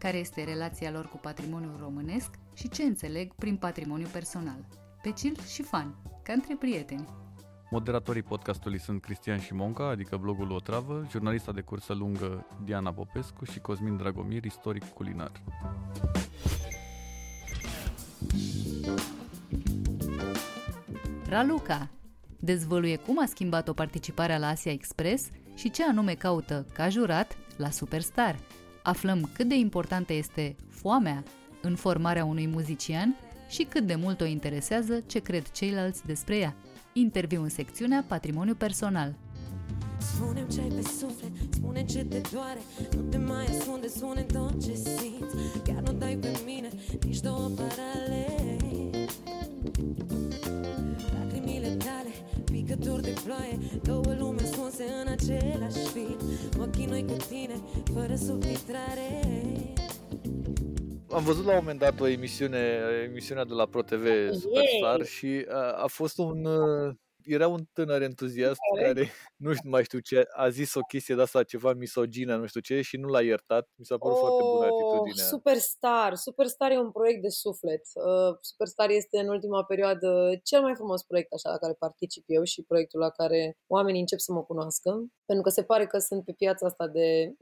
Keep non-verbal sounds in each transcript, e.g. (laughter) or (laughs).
Care este relația lor cu patrimoniul românesc și ce înțeleg prin patrimoniu personal. Pe chill și fan, ca între prieteni. Moderatorii podcastului sunt Cristian Șimonca, adică blogul Otravă, jurnalista de cursă lungă Diana Popescu și Cosmin Dragomir, istoric culinar. Raluca dezvăluie cum a schimbat-o participarea la Asia Express și ce anume caută ca jurat la Superstar. Aflăm cât de importantă este foamea în formarea unui muzician și cât de mult o interesează ce cred ceilalți despre ea. Interviu în secțiunea Patrimoniu Personal. spune ce ai pe suflet, spune ce te doare Nu te mai ascunde, spune tot ce simți Chiar nu dai pe mine nici două parale Lacrimile tale, picături de ploaie Două lume ascunse în același film Mă chinui cu tine, fără subtitrare. Am văzut la un moment dat o emisiune, emisiunea de la ProTV Superstar și a, a fost un era un tânăr entuziast care, care (laughs) nu știu mai știu ce, a zis o chestie de asta ceva misogină, nu știu ce, și nu l-a iertat. Mi s-a părut oh, foarte bună atitudinea. Superstar! Superstar e un proiect de suflet. Uh, Superstar este în ultima perioadă cel mai frumos proiect așa la care particip eu și proiectul la care oamenii încep să mă cunoască. Pentru că se pare că sunt pe piața asta de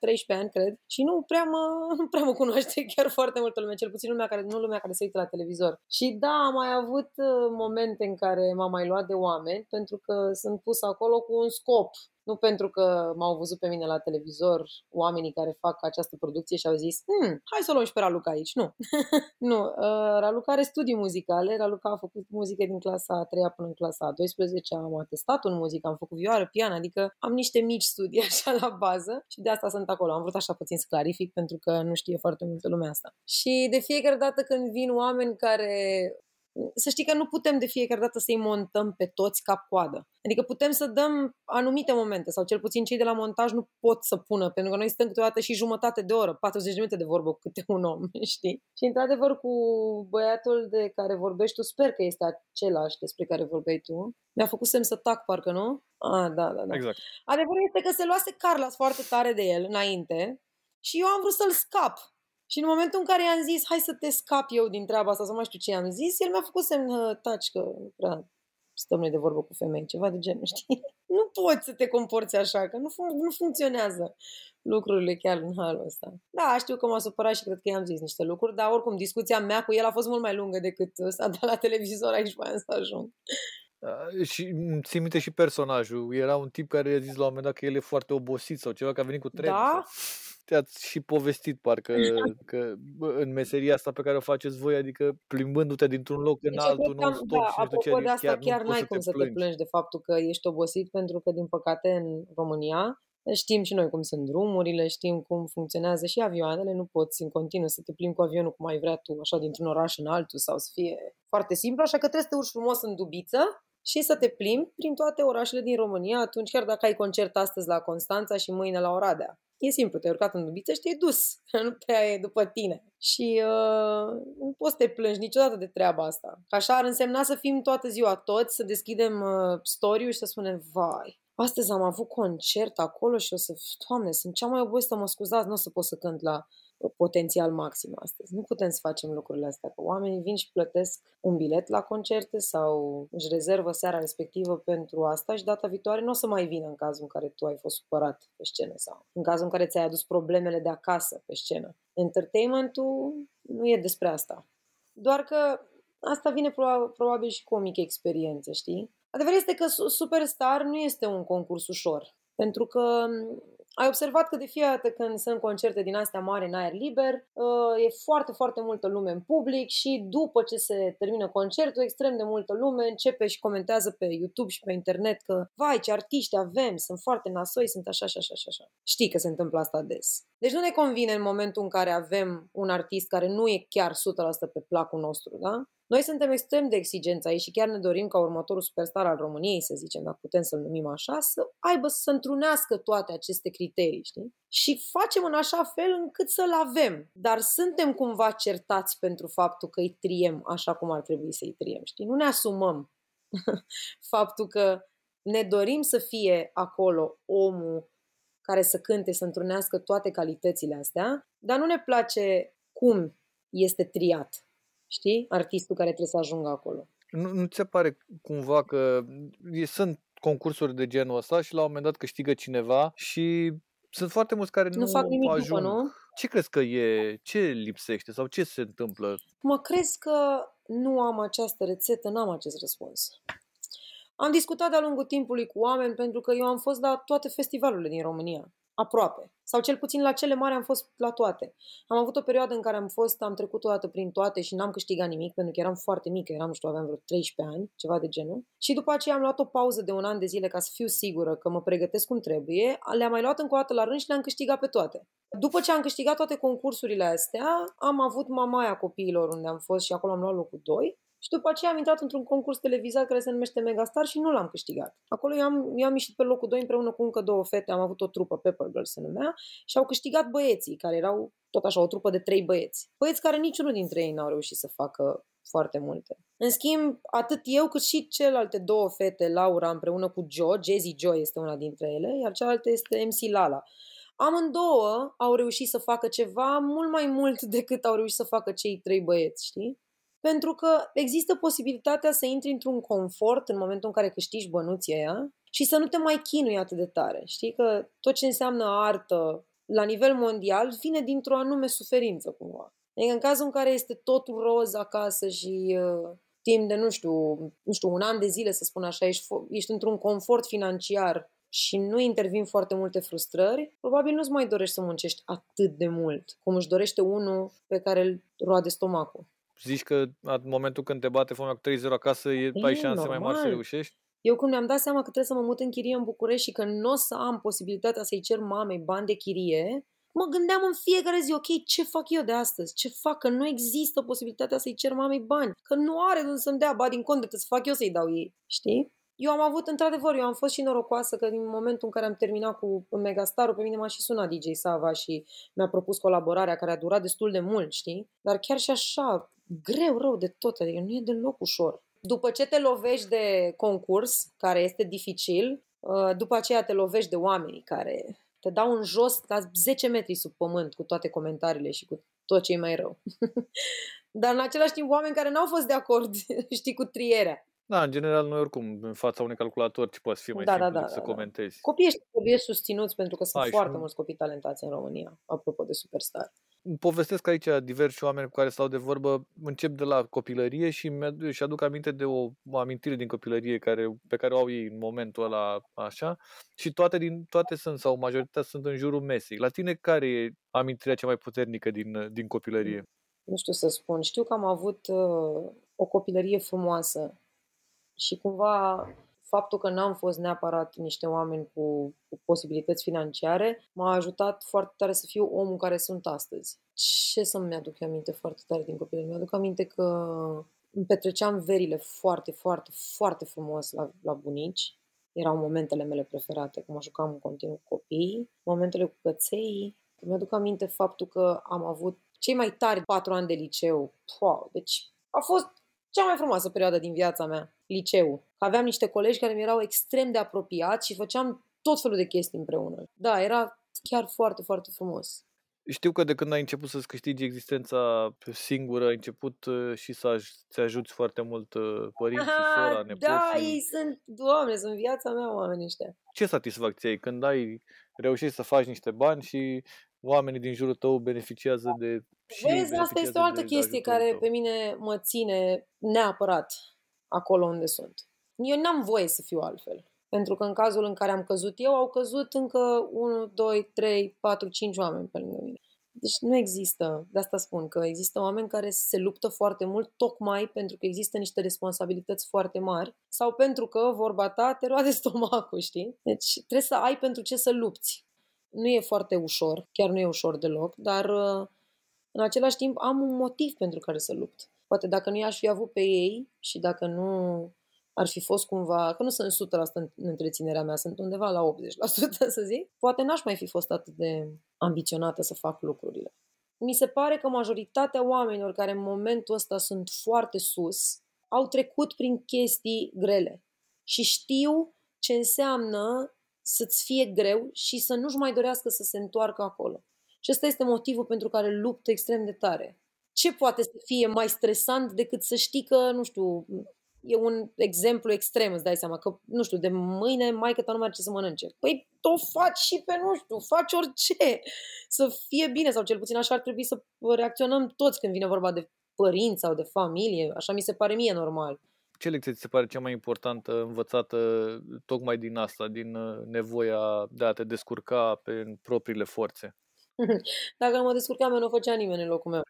13 ani, cred, și nu prea mă, nu (laughs) prea mă cunoaște (laughs) chiar foarte multă lume, cel puțin lumea care, nu lumea care se uită la televizor. Și da, am mai avut uh, momente în care m-am mai luat de oameni, pentru că sunt pus acolo cu un scop nu pentru că m-au văzut pe mine la televizor oamenii care fac această producție și au zis hm, hai să o luăm și pe Raluca aici. Nu. (laughs) nu. Uh, Raluca are studii muzicale. Raluca a făcut muzică din clasa a 3 până în clasa a 12. Am atestat în muzică, am făcut vioară, pian, adică am niște mici studii (laughs) așa la bază și de asta sunt acolo. Am vrut așa puțin să clarific pentru că nu știe foarte multă lume asta. Și de fiecare dată când vin oameni care să știi că nu putem de fiecare dată să-i montăm pe toți cap-coadă. Adică putem să dăm anumite momente, sau cel puțin cei de la montaj nu pot să pună, pentru că noi stăm câteodată și jumătate de oră, 40 de minute de vorbă cu câte un om, (laughs) știi? Și într-adevăr cu băiatul de care vorbești tu, sper că este același despre care vorbeai tu. Mi-a făcut semn să tac, parcă nu? Ah, da, da, da. Exact. Adevărul este că se luase Carlos foarte tare de el înainte și eu am vrut să-l scap și în momentul în care i-am zis, hai să te scap eu din treaba asta, să mai știu ce i-am zis, el mi-a făcut semn, taci, că prea stăm noi de vorbă cu femei, ceva de genul, (laughs) știi? Nu poți să te comporți așa, că nu, fun- nu funcționează lucrurile chiar în halul ăsta. Da, știu că m-a supărat și cred că i-am zis niște lucruri, dar oricum discuția mea cu el a fost mult mai lungă decât s-a dat la televizor aici mai să ajung. Și țin minte și personajul. Era un tip care a zis la un moment dat că el e foarte obosit sau ceva, că a venit cu trenul. Da? Te-ați și povestit parcă că în meseria asta pe care o faceți voi, adică plimbându-te dintr-un loc în deci, altul, nu stop da, și apropo ce, de asta chiar, chiar n-ai cum să te, plângi. te plângi de faptul că ești obosit, pentru că, din păcate, în România Știm și noi cum sunt drumurile, știm cum funcționează și avioanele, nu poți în continuu să te plimbi cu avionul cum ai vrea tu, așa dintr-un oraș în altul sau să fie foarte simplu, așa că trebuie să te urci frumos în dubiță și să te plimbi prin toate orașele din România atunci, chiar dacă ai concert astăzi la Constanța și mâine la Oradea. E simplu, te-ai urcat în dubiță și te-ai dus, (laughs) nu prea e după tine. Și uh, nu poți să te plângi niciodată de treaba asta. Așa ar însemna să fim toată ziua toți, să deschidem uh, story și să spunem, vai, astăzi am avut concert acolo și o să, doamne, sunt cea mai obosită, mă scuzați, nu o să pot să cânt la potențial maxim astăzi. Nu putem să facem lucrurile astea, că oamenii vin și plătesc un bilet la concerte sau își rezervă seara respectivă pentru asta și data viitoare nu o să mai vină în cazul în care tu ai fost supărat pe scenă sau în cazul în care ți-ai adus problemele de acasă pe scenă. Entertainmentul nu e despre asta. Doar că asta vine probabil și cu o mică experiență, știi? Adevărul este că Superstar nu este un concurs ușor. Pentru că ai observat că de fiecare dată când sunt concerte din astea mari în aer liber, uh, e foarte, foarte multă lume în public și după ce se termină concertul, extrem de multă lume începe și comentează pe YouTube și pe internet că vai ce artiști avem, sunt foarte nasoi, sunt așa și așa și așa. Știi că se întâmplă asta des. Deci nu ne convine în momentul în care avem un artist care nu e chiar 100% pe placul nostru, da? Noi suntem extrem de exigenți aici și chiar ne dorim ca următorul superstar al României, să zicem, dacă putem să-l numim așa, să aibă să întrunească toate aceste criterii, știi? Și facem în așa fel încât să-l avem. Dar suntem cumva certați pentru faptul că îi triem așa cum ar trebui să-i triem, știi? Nu ne asumăm (laughs) faptul că ne dorim să fie acolo omul care să cânte, să întrunească toate calitățile astea, dar nu ne place cum este triat știi? Artistul care trebuie să ajungă acolo. Nu, nu ți se pare cumva că sunt concursuri de genul ăsta și la un moment dat câștigă cineva și sunt foarte mulți care nu, nu fac nimic ajung. După, nu? Ce crezi că e? Ce lipsește sau ce se întâmplă? Mă crezi că nu am această rețetă, n-am acest răspuns. Am discutat de-a lungul timpului cu oameni pentru că eu am fost la toate festivalurile din România aproape. Sau cel puțin la cele mari am fost la toate. Am avut o perioadă în care am fost, am trecut o dată prin toate și n-am câștigat nimic, pentru că eram foarte mică, eram, nu știu, aveam vreo 13 ani, ceva de genul. Și după aceea am luat o pauză de un an de zile ca să fiu sigură că mă pregătesc cum trebuie. Le-am mai luat încă o dată la rând și le-am câștigat pe toate. După ce am câștigat toate concursurile astea, am avut mamaia copiilor unde am fost și acolo am luat locul 2 și după aceea am intrat într-un concurs televizat care se numește Megastar și nu l-am câștigat. Acolo eu am, eu am ieșit pe locul 2 împreună cu încă două fete, am avut o trupă, Pepper Girl se numea, și au câștigat băieții, care erau tot așa, o trupă de trei băieți. Băieți care niciunul dintre ei n-au reușit să facă foarte multe. În schimb, atât eu cât și celelalte două fete, Laura împreună cu Joe, Jazzy Joe este una dintre ele, iar cealaltă este MC Lala. Amândouă au reușit să facă ceva mult mai mult (laughs) decât au reușit să facă cei trei băieți, știi? Pentru că există posibilitatea să intri într-un confort în momentul în care câștigi bănuții aia și să nu te mai chinui atât de tare. Știi că tot ce înseamnă artă la nivel mondial vine dintr-o anume suferință cumva. Adică în cazul în care este totul roz acasă și uh, timp de, nu știu, nu știu, un an de zile, să spun așa, ești, ești într-un confort financiar și nu intervin foarte multe frustrări, probabil nu-ți mai dorești să muncești atât de mult cum își dorește unul pe care îl roade stomacul zici că în momentul când te bate foamea cu 3-0 acasă, e, e ai șanse normal. mai mari să reușești? Eu când mi-am dat seama că trebuie să mă mut în chirie în București și că nu o să am posibilitatea să-i cer mamei bani de chirie, mă gândeam în fiecare zi, ok, ce fac eu de astăzi? Ce fac? Că nu există posibilitatea să-i cer mamei bani. Că nu are de să-mi dea, ba din cont, să fac eu să-i dau ei. Știi? Eu am avut, într-adevăr, eu am fost și norocoasă că din momentul în care am terminat cu Megastarul, pe mine m-a și sunat DJ Sava și mi-a propus colaborarea care a durat destul de mult, știi? Dar chiar și așa, greu rău de tot, adică nu e deloc ușor. După ce te lovești de concurs, care este dificil, uh, după aceea te lovești de oamenii care te dau în jos la 10 metri sub pământ cu toate comentariile și cu tot ce e mai rău. (laughs) Dar în același timp oameni care n-au fost de acord, (laughs) știi, cu trierea. Da, în general, noi oricum, în fața unui calculator, ce poate fi mai da, simplu da, da, să da, comentezi. Da. Copiii ăștia trebuie susținuți pentru că sunt Ai, foarte mulți copii talentați în România, apropo de superstar. Povestesc aici diversi oameni cu care stau de vorbă, încep de la copilărie și și aduc aminte de o, o amintire din copilărie care, pe care o au ei în momentul ăla așa și toate, din, toate sunt, sau majoritatea sunt în jurul mesei. La tine care e amintirea cea mai puternică din, din copilărie? Nu știu să spun. Știu că am avut uh, o copilărie frumoasă și cumva faptul că n-am fost neapărat niște oameni cu, cu posibilități financiare m-a ajutat foarte tare să fiu omul care sunt astăzi. Ce să-mi aduc aminte foarte tare din copilărie? Mi-aduc aminte că îmi petreceam verile foarte, foarte, foarte frumos la, la bunici. Erau momentele mele preferate, cum mă jucam în continuu cu copiii, momentele cu căței. Mi-aduc aminte faptul că am avut cei mai tari patru ani de liceu. Wow, deci a fost cea mai frumoasă perioadă din viața mea, liceu. Aveam niște colegi care mi erau extrem de apropiați și făceam tot felul de chestii împreună. Da, era chiar foarte, foarte frumos. Știu că de când ai început să-ți câștigi existența singură, ai început uh, și să ți ajuți foarte mult uh, părinții, sora, da, nepoții. Da, ei sunt, doamne, sunt viața mea oamenii ăștia. Ce satisfacție ai când ai reușit să faci niște bani și oamenii din jurul tău beneficiază de și Vezi, asta este o altă chestie care tău. pe mine mă ține neapărat acolo unde sunt. Eu n-am voie să fiu altfel. Pentru că în cazul în care am căzut eu, au căzut încă 1, 2, 3, 4, 5 oameni pe lângă mine. Deci nu există, de asta spun, că există oameni care se luptă foarte mult tocmai pentru că există niște responsabilități foarte mari sau pentru că vorba ta te roade (laughs) stomacul, știi? Deci trebuie să ai pentru ce să lupți. Nu e foarte ușor, chiar nu e ușor deloc, dar uh, în același timp am un motiv pentru care să lupt. Poate dacă nu i-aș fi avut pe ei și dacă nu ar fi fost cumva, că nu sunt 100% în întreținerea mea, sunt undeva la 80% să zic, poate n-aș mai fi fost atât de ambiționată să fac lucrurile. Mi se pare că majoritatea oamenilor care în momentul ăsta sunt foarte sus au trecut prin chestii grele și știu ce înseamnă să-ți fie greu și să nu-și mai dorească să se întoarcă acolo. Și ăsta este motivul pentru care luptă extrem de tare. Ce poate să fie mai stresant decât să știi că, nu știu, e un exemplu extrem, îți dai seama, că, nu știu, de mâine mai ta nu mai ce să mănânce. Păi o faci și pe, nu știu, faci orice să fie bine, sau cel puțin așa ar trebui să reacționăm toți când vine vorba de părinți sau de familie, așa mi se pare mie normal. Ce lecție ți se pare cea mai importantă învățată tocmai din asta, din uh, nevoia de a te descurca pe propriile forțe? (laughs) Dacă nu mă descurcam, nu o făcea nimeni în locul meu.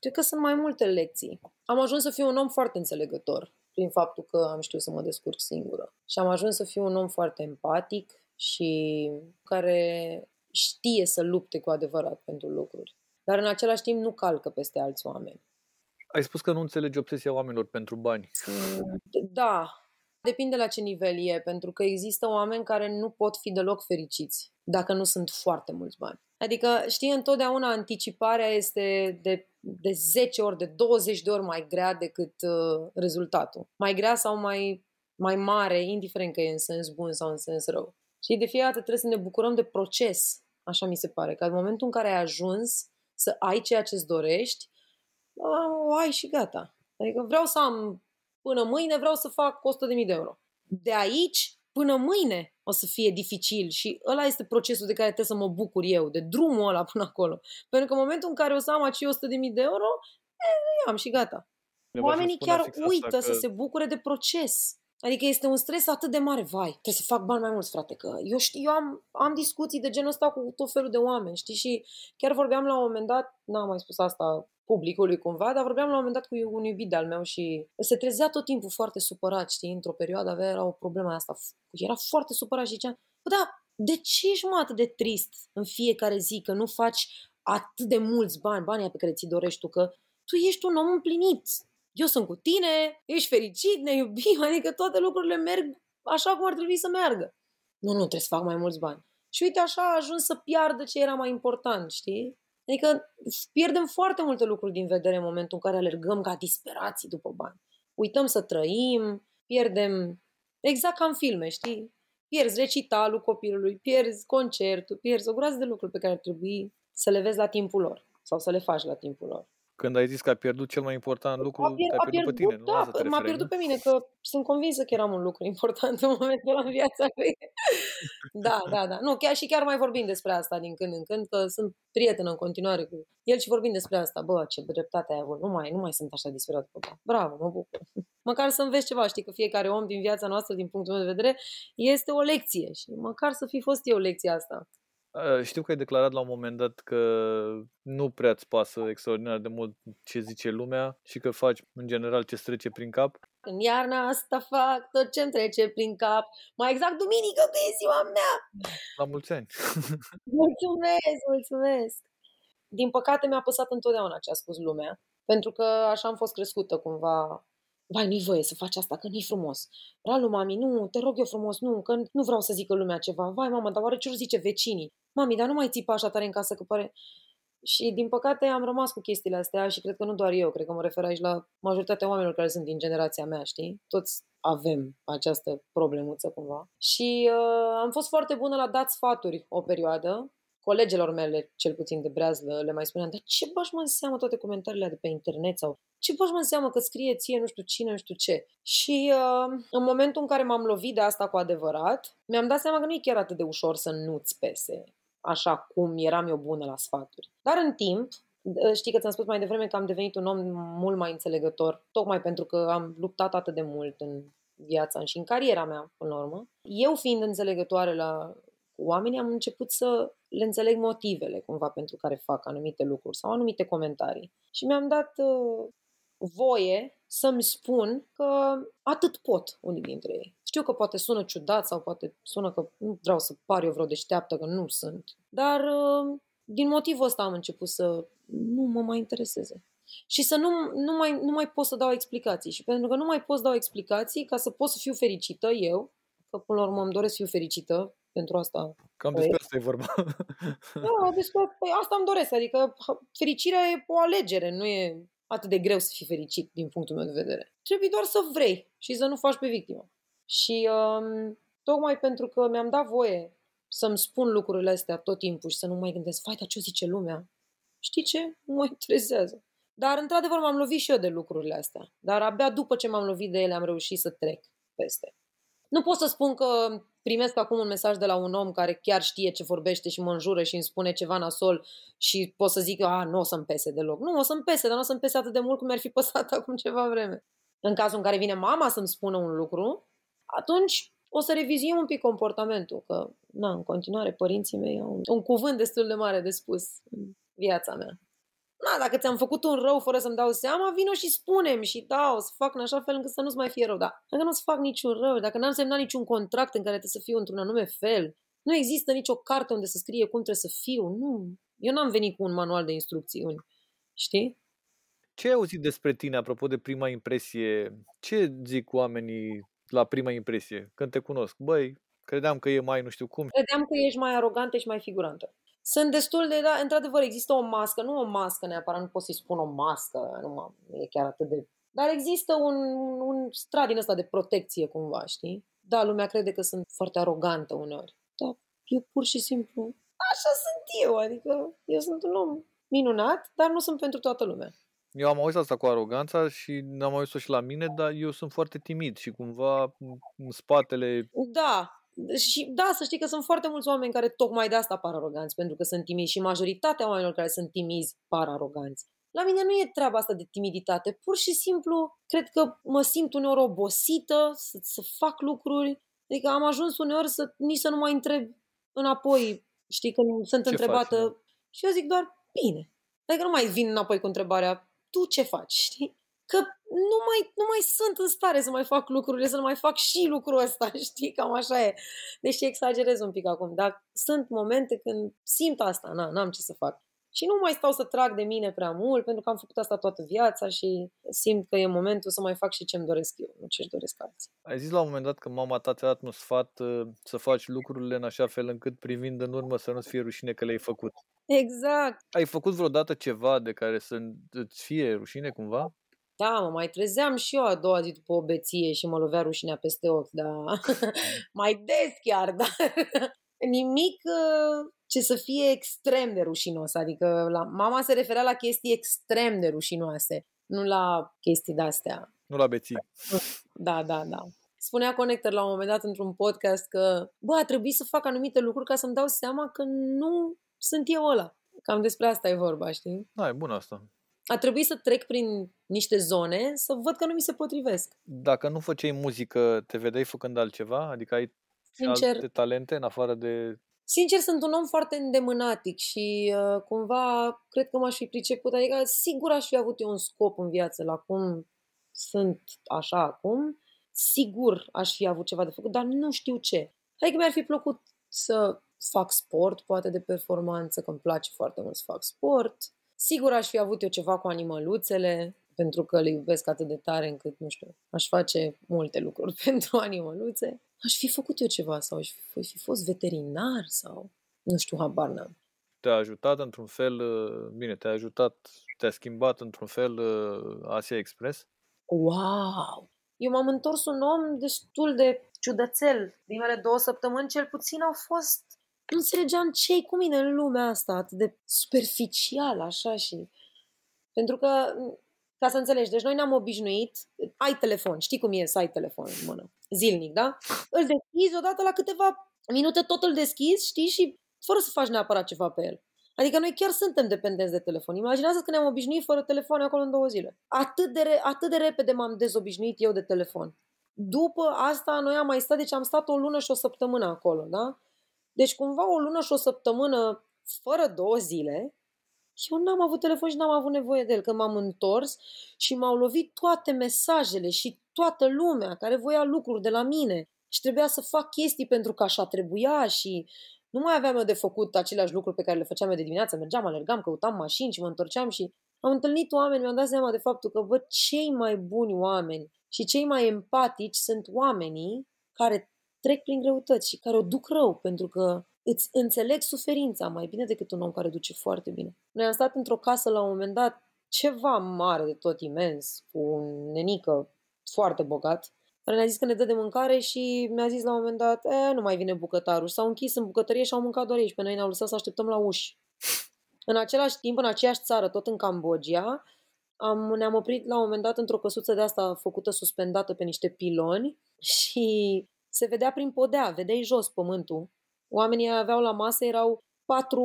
Cred că sunt mai multe lecții. Am ajuns să fiu un om foarte înțelegător prin faptul că am știut să mă descurc singură. Și am ajuns să fiu un om foarte empatic și care știe să lupte cu adevărat pentru lucruri. Dar în același timp nu calcă peste alți oameni. Ai spus că nu înțelegi obsesia oamenilor pentru bani. Da, depinde la ce nivel e, pentru că există oameni care nu pot fi deloc fericiți dacă nu sunt foarte mulți bani. Adică, știi, întotdeauna anticiparea este de, de 10 ori, de 20 de ori mai grea decât uh, rezultatul. Mai grea sau mai, mai mare, indiferent că e în sens bun sau în sens rău. Și de fiecare dată trebuie să ne bucurăm de proces, așa mi se pare, că în momentul în care ai ajuns să ai ceea ce-ți dorești, o ai și gata. Adică vreau să am, până mâine vreau să fac 100.000 de euro. De aici până mâine o să fie dificil și ăla este procesul de care trebuie să mă bucur eu, de drumul ăla până acolo. Pentru că în momentul în care o să am acei 100.000 de euro, e, am și gata. Oamenii chiar uită că... să se bucure de proces. Adică este un stres atât de mare, vai, trebuie să fac bani mai mulți, frate, că eu știu, eu am, am discuții de genul ăsta cu tot felul de oameni, știi, și chiar vorbeam la un moment dat, n-am mai spus asta publicului cumva, dar vorbeam la un moment dat cu un iubit de-al meu și se trezea tot timpul foarte supărat, știi, într-o perioadă avea era o problemă asta, era foarte supărat și zicea, bă, da, de ce ești mă atât de trist în fiecare zi că nu faci atât de mulți bani, banii pe care ți dorești tu, că tu ești un om împlinit. Eu sunt cu tine, ești fericit, ne iubim, (laughs) adică toate lucrurile merg așa cum ar trebui să meargă. Nu, nu, trebuie să fac mai mulți bani. Și uite, așa a ajuns să piardă ce era mai important, știi? Adică pierdem foarte multe lucruri din vedere în momentul în care alergăm ca disperații după bani. Uităm să trăim, pierdem, exact ca în filme, știi? Pierzi recitalul copilului, pierzi concertul, pierzi o groază de lucruri pe care ar trebui să le vezi la timpul lor sau să le faci la timpul lor. Când ai zis că a pierdut cel mai important lucru, a pierd, a pierdut, pe tine, da, nu m-a pierdut pe mine, că sunt convinsă că eram un lucru important în momentul ăla în viața lui. da, da, da. Nu, chiar și chiar mai vorbim despre asta din când în când, că sunt prietenă în continuare cu el și vorbim despre asta. Bă, ce dreptate ai avut. Nu mai, nu mai sunt așa disperat cu Bravo, mă bucur. (laughs) Măcar să înveți ceva, știi că fiecare om din viața noastră, din punctul meu de vedere, este o lecție și măcar să fi fost eu lecția asta. Știu că ai declarat la un moment dat că nu prea îți pasă extraordinar de mult ce zice lumea și că faci în general ce trece prin cap. În iarna asta fac tot ce-mi trece prin cap. Mai exact duminică că e ziua mea. La mulți ani. (laughs) mulțumesc, mulțumesc. Din păcate mi-a păsat întotdeauna ce a spus lumea. Pentru că așa am fost crescută cumva vai, nu-i voie să faci asta, că nu-i frumos. Ralu, mami, nu, te rog eu frumos, nu, că nu vreau să zică lumea ceva. Vai, mama, dar oare ce zice vecinii? Mami, dar nu mai țipa așa tare în casă că pare... Și din păcate am rămas cu chestiile astea și cred că nu doar eu, cred că mă refer aici la majoritatea oamenilor care sunt din generația mea, știi? Toți avem această problemuță cumva. Și uh, am fost foarte bună la dat sfaturi o perioadă, colegelor mele, cel puțin de breazlă, le mai spuneam, dar ce bași mă înseamnă toate comentariile de pe internet sau ce bași mă înseamnă că scrie ție nu știu cine, nu știu ce. Și uh, în momentul în care m-am lovit de asta cu adevărat, mi-am dat seama că nu e chiar atât de ușor să nu-ți pese, așa cum eram eu bună la sfaturi. Dar în timp, uh, Știi că ți-am spus mai devreme că am devenit un om mult mai înțelegător, tocmai pentru că am luptat atât de mult în viața și în cariera mea, până la urmă. Eu fiind înțelegătoare la oamenii, am început să le înțeleg motivele cumva pentru care fac anumite lucruri sau anumite comentarii. Și mi-am dat uh, voie să-mi spun că atât pot unii dintre ei. Știu că poate sună ciudat sau poate sună că nu vreau să par eu vreo deșteaptă, că nu sunt. Dar uh, din motivul ăsta am început să nu mă mai intereseze. Și să nu, nu, mai, nu mai pot să dau explicații. Și pentru că nu mai pot să dau explicații, ca să pot să fiu fericită eu, că până la urmă îmi doresc să fiu fericită, pentru asta. Cam despre asta e vorba. Da, despre păi asta îmi doresc. Adică fericirea e o alegere, nu e atât de greu să fii fericit din punctul meu de vedere. Trebuie doar să vrei și să nu faci pe victimă. Și um, tocmai pentru că mi-am dat voie să-mi spun lucrurile astea tot timpul și să nu mai gândesc, fai, dar ce zice lumea? Știi ce? Nu mă interesează. Dar, într-adevăr, m-am lovit și eu de lucrurile astea. Dar abia după ce m-am lovit de ele, am reușit să trec peste. Nu pot să spun că primesc acum un mesaj de la un om care chiar știe ce vorbește și mă înjură și îmi spune ceva nasol și pot să zic eu, a, nu o să-mi pese deloc. Nu, o să-mi pese, dar nu o să-mi pese atât de mult cum mi-ar fi (laughs) păsat acum ceva vreme. În cazul în care vine mama să-mi spună un lucru, atunci o să revizuim un pic comportamentul, că, na, în continuare, părinții mei au un, un cuvânt destul de mare de spus în viața mea na, dacă ți-am făcut un rău fără să-mi dau seama, vino și spunem și da, o să fac în așa fel încât să nu-ți mai fie rău. Da, dacă nu o să fac niciun rău, dacă n-am semnat niciun contract în care trebuie să fiu într-un anume fel, nu există nicio carte unde să scrie cum trebuie să fiu, nu. Eu n-am venit cu un manual de instrucțiuni, știi? Ce ai auzit despre tine, apropo de prima impresie? Ce zic oamenii la prima impresie, când te cunosc? Băi, credeam că e mai nu știu cum. Credeam că ești mai arogantă și mai figurantă sunt destul de, da, într-adevăr, există o mască, nu o mască neapărat, nu pot să-i spun o mască, nu mă, e chiar atât de... Dar există un, un strat din ăsta de protecție cumva, știi? Da, lumea crede că sunt foarte arogantă uneori. Da, eu pur și simplu, așa sunt eu, adică eu sunt un om minunat, dar nu sunt pentru toată lumea. Eu am auzit asta cu aroganța și am auzit-o și la mine, dar eu sunt foarte timid și cumva în spatele... Da, și da, să știi că sunt foarte mulți oameni care tocmai de asta par aroganți, pentru că sunt timizi și majoritatea oamenilor care sunt timizi par aroganți. La mine nu e treaba asta de timiditate, pur și simplu cred că mă simt uneori obosită să, să fac lucruri, adică am ajuns uneori să nici să nu mai întreb înapoi, știi, când sunt ce întrebată faci, și eu zic doar, bine. Adică nu mai vin înapoi cu întrebarea, tu ce faci, știi? că nu mai, nu mai sunt în stare să mai fac lucrurile, să nu mai fac și lucrul ăsta, (laughs) știi, cam așa e. Deși exagerez un pic acum, dar sunt momente când simt asta, na, n-am ce să fac. Și nu mai stau să trag de mine prea mult, pentru că am făcut asta toată viața și simt că e momentul să mai fac și ce-mi doresc eu, nu ce-și doresc alții. Ai zis la un moment dat că mama ta ți-a dat un sfat uh, să faci lucrurile în așa fel încât privind în urmă să nu-ți fie rușine că le-ai făcut. Exact. Ai făcut vreodată ceva de care să îți fie rușine cumva? Da, mă mai trezeam și eu a doua zi după o beție și mă lovea rușinea peste ochi, da. (laughs) mai des chiar, (laughs) dar nimic uh, ce să fie extrem de rușinos. Adică la, mama se referea la chestii extrem de rușinoase, nu la chestii de-astea. Nu la beții. Da, da, da. Spunea Connector la un moment dat într-un podcast că, bă, a trebuit să fac anumite lucruri ca să-mi dau seama că nu sunt eu ăla. Cam despre asta e vorba, știi? Da, e bun asta a trebuit să trec prin niște zone să văd că nu mi se potrivesc. Dacă nu făceai muzică, te vedeai făcând altceva? Adică ai Sincer, alte talente în afară de... Sincer, sunt un om foarte îndemânatic și uh, cumva cred că m-aș fi priceput. Adică sigur aș fi avut eu un scop în viață la cum sunt așa acum. Sigur aș fi avut ceva de făcut, dar nu știu ce. Adică mi-ar fi plăcut să fac sport, poate de performanță, că îmi place foarte mult să fac sport Sigur aș fi avut eu ceva cu animăluțele, pentru că le iubesc atât de tare încât, nu știu, aș face multe lucruri (laughs) pentru animăluțe. Aș fi făcut eu ceva sau aș fi, fi fost veterinar sau nu știu, habar n-am. Te-a ajutat într-un fel, uh, bine, te-a ajutat, te-a schimbat într-un fel uh, Asia Express? Wow! Eu m-am întors un om destul de ciudățel. Primele două săptămâni cel puțin au fost nu înțelegeam ce cu mine în lumea asta atât de superficial, așa și... Pentru că, ca să înțelegi, deci noi ne-am obișnuit, ai telefon, știi cum e să ai telefon în mână, zilnic, da? Îl deschizi odată la câteva minute, tot îl deschizi, știi, și fără să faci neapărat ceva pe el. Adică noi chiar suntem dependenți de telefon. Imaginează că ne-am obișnuit fără telefon acolo în două zile. Atât de, re- atât de repede m-am dezobișnuit eu de telefon. după asta noi am mai stat, deci am stat o lună și o săptămână acolo, da? Deci cumva o lună și o săptămână fără două zile, eu n-am avut telefon și n-am avut nevoie de el. Când m-am întors și m-au lovit toate mesajele și toată lumea care voia lucruri de la mine și trebuia să fac chestii pentru că așa trebuia și nu mai aveam eu de făcut aceleași lucruri pe care le făceam eu de dimineață. Mergeam, alergam, căutam mașini și mă întorceam și am întâlnit oameni, mi-am dat seama de faptul că, bă, cei mai buni oameni și cei mai empatici sunt oamenii care trec prin greutăți și care o duc rău, pentru că îți înțeleg suferința mai bine decât un om care duce foarte bine. Noi am stat într-o casă la un moment dat, ceva mare de tot imens, cu un nenică foarte bogat, care ne-a zis că ne dă de mâncare și mi-a zis la un moment dat, e, nu mai vine bucătarul. S-au închis în bucătărie și au mâncat doar aici. Pe noi ne-au lăsat să așteptăm la uși. În același timp, în aceeași țară, tot în Cambodgia, am, ne-am oprit la un moment dat într-o căsuță de asta făcută suspendată pe niște piloni și se vedea prin podea, vedeai jos pământul. Oamenii aveau la masă, erau patru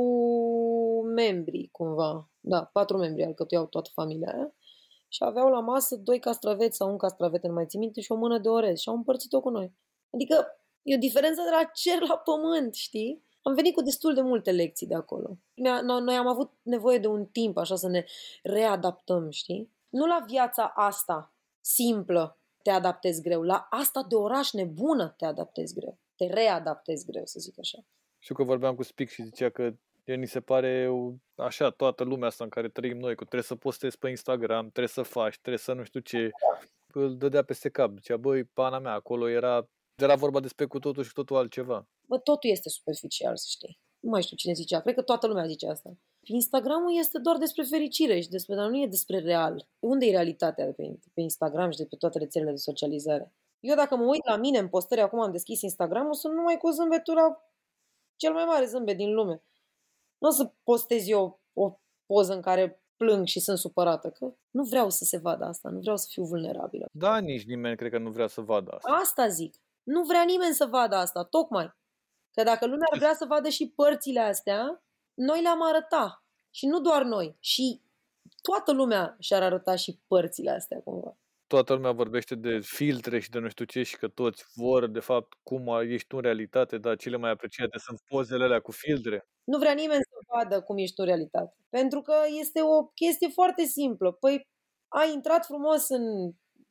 membri, cumva. Da, patru membri alcătuiau toată familia aia. Și aveau la masă doi castraveți sau un castravete, nu mai țin minte, și o mână de orez. Și au împărțit-o cu noi. Adică e o diferență de la cer la pământ, știi? Am venit cu destul de multe lecții de acolo. Noi am avut nevoie de un timp așa să ne readaptăm, știi? Nu la viața asta simplă te adaptezi greu, la asta de oraș nebună te adaptezi greu. Te readaptezi greu, să zic așa. Știu că vorbeam cu Spic și zicea că el ni se pare așa toată lumea asta în care trăim noi, că trebuie să postezi pe Instagram, trebuie să faci, trebuie să nu știu ce. Îl dădea peste cap. Zicea, băi, pana mea, acolo era, era vorba despre cu totul și cu totul altceva. Bă, totul este superficial, să știi. Nu mai știu cine zicea, cred că toată lumea zice asta. Instagramul este doar despre fericire și despre, dar nu e despre real. Unde e realitatea de pe, pe Instagram și de pe toate rețelele de socializare? Eu dacă mă uit la mine în postări, acum am deschis Instagramul, sunt numai cu zâmbetura cel mai mare zâmbet din lume. Nu o să postez eu o poză în care plâng și sunt supărată, că nu vreau să se vadă asta, nu vreau să fiu vulnerabilă. Da, nici nimeni cred că nu vrea să vadă asta. Asta zic. Nu vrea nimeni să vadă asta, tocmai. Că dacă lumea ar vrea să vadă și părțile astea, noi le-am arăta. Și nu doar noi, și toată lumea și-ar arăta și părțile astea cumva. Toată lumea vorbește de filtre și de nu știu ce și că toți vor, de fapt, cum ești tu în realitate, dar cele mai apreciate sunt pozele alea cu filtre. Nu vrea nimeni să vadă cum ești tu în realitate. Pentru că este o chestie foarte simplă. Păi ai intrat frumos în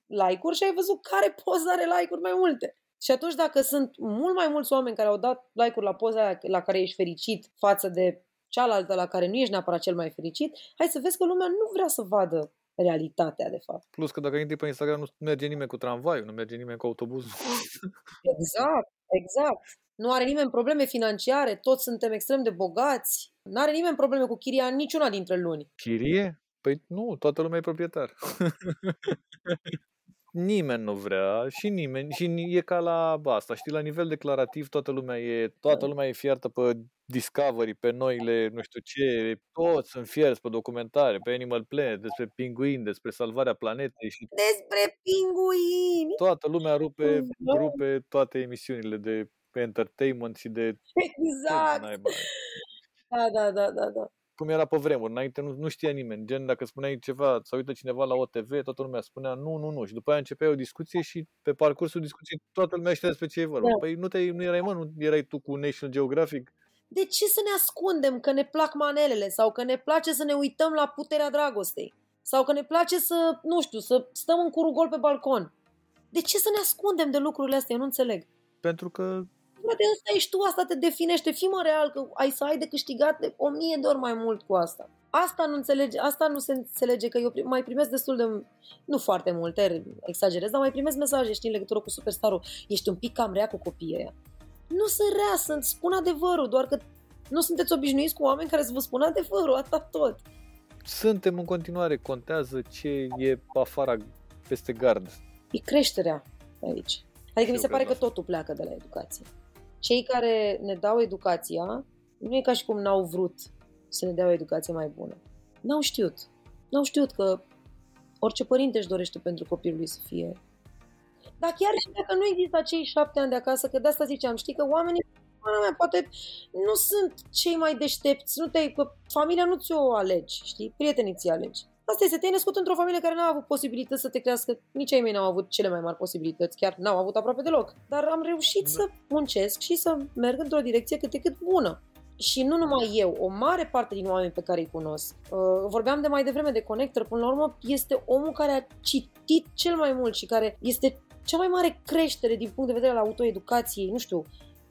like-uri și ai văzut care poză are like-uri mai multe. Și atunci dacă sunt mult mai mulți oameni care au dat like-uri la poza la care ești fericit față de cealaltă la care nu ești neapărat cel mai fericit, hai să vezi că lumea nu vrea să vadă realitatea, de fapt. Plus că dacă intri pe Instagram nu merge nimeni cu tramvaiul, nu merge nimeni cu autobuzul. (laughs) Exact, exact. Nu are nimeni probleme financiare, toți suntem extrem de bogați. Nu are nimeni probleme cu chiria în niciuna dintre luni. Chirie? Păi nu, toată lumea e proprietar. (laughs) nimeni nu vrea și nimeni și e ca la asta, știi, la nivel declarativ toată lumea e, toată lumea e fiertă pe Discovery, pe noile, nu știu ce, toți sunt fierți pe documentare, pe Animal Planet, despre pinguini, despre salvarea planetei și despre pinguini. Toată lumea rupe, rupe toate emisiunile de entertainment și de Exact. Da, da, da, da, da cum era pe vremuri, înainte nu, nu știa nimeni, gen dacă spuneai ceva, să uită cineva la OTV, toată lumea spunea nu, nu, nu și după aia începea o discuție și pe parcursul discuției toată lumea știa despre ce e vorba. Da. Păi nu, te, nu erai, mă, nu erai tu cu National Geographic? De ce să ne ascundem că ne plac manelele sau că ne place să ne uităm la puterea dragostei? Sau că ne place să, nu știu, să stăm în curul gol pe balcon? De ce să ne ascundem de lucrurile astea? Eu nu înțeleg. Pentru că Frate, asta ești tu, asta te definește. Fii mă real că ai să ai de câștigat de o mie de ori mai mult cu asta. Asta nu, înțelege, asta nu se înțelege că eu mai primesc destul de, nu foarte multe, exagerez, dar mai primesc mesaje, știi, în legătură cu superstarul. Ești un pic cam rea cu copiii ăia. Nu sunt rea, sunt, spun adevărul, doar că nu sunteți obișnuiți cu oameni care să vă spună adevărul, atât tot. Suntem în continuare, contează ce e afara peste gard. E creșterea aici. Adică mi se pare că totul pleacă de la educație cei care ne dau educația, nu e ca și cum n-au vrut să ne dea o educație mai bună. N-au știut. N-au știut că orice părinte își dorește pentru copilul lui să fie. Dar chiar și dacă nu există acei șapte ani de acasă, că de asta ziceam, știi că oamenii mea, poate nu sunt cei mai deștepți, nu te, că familia nu ți-o alegi, știi, prietenii ți alegi. Asta este, te-ai născut într-o familie care n-a avut posibilități să te crească, nici ai mei n-au avut cele mai mari posibilități, chiar n-au avut aproape deloc. Dar am reușit da. să muncesc și să merg într-o direcție cât de cât bună. Și nu numai eu, o mare parte din oameni pe care îi cunosc. Uh, vorbeam de mai devreme de Connector, până la urmă este omul care a citit cel mai mult și care este cea mai mare creștere din punct de vedere al autoeducației, nu știu.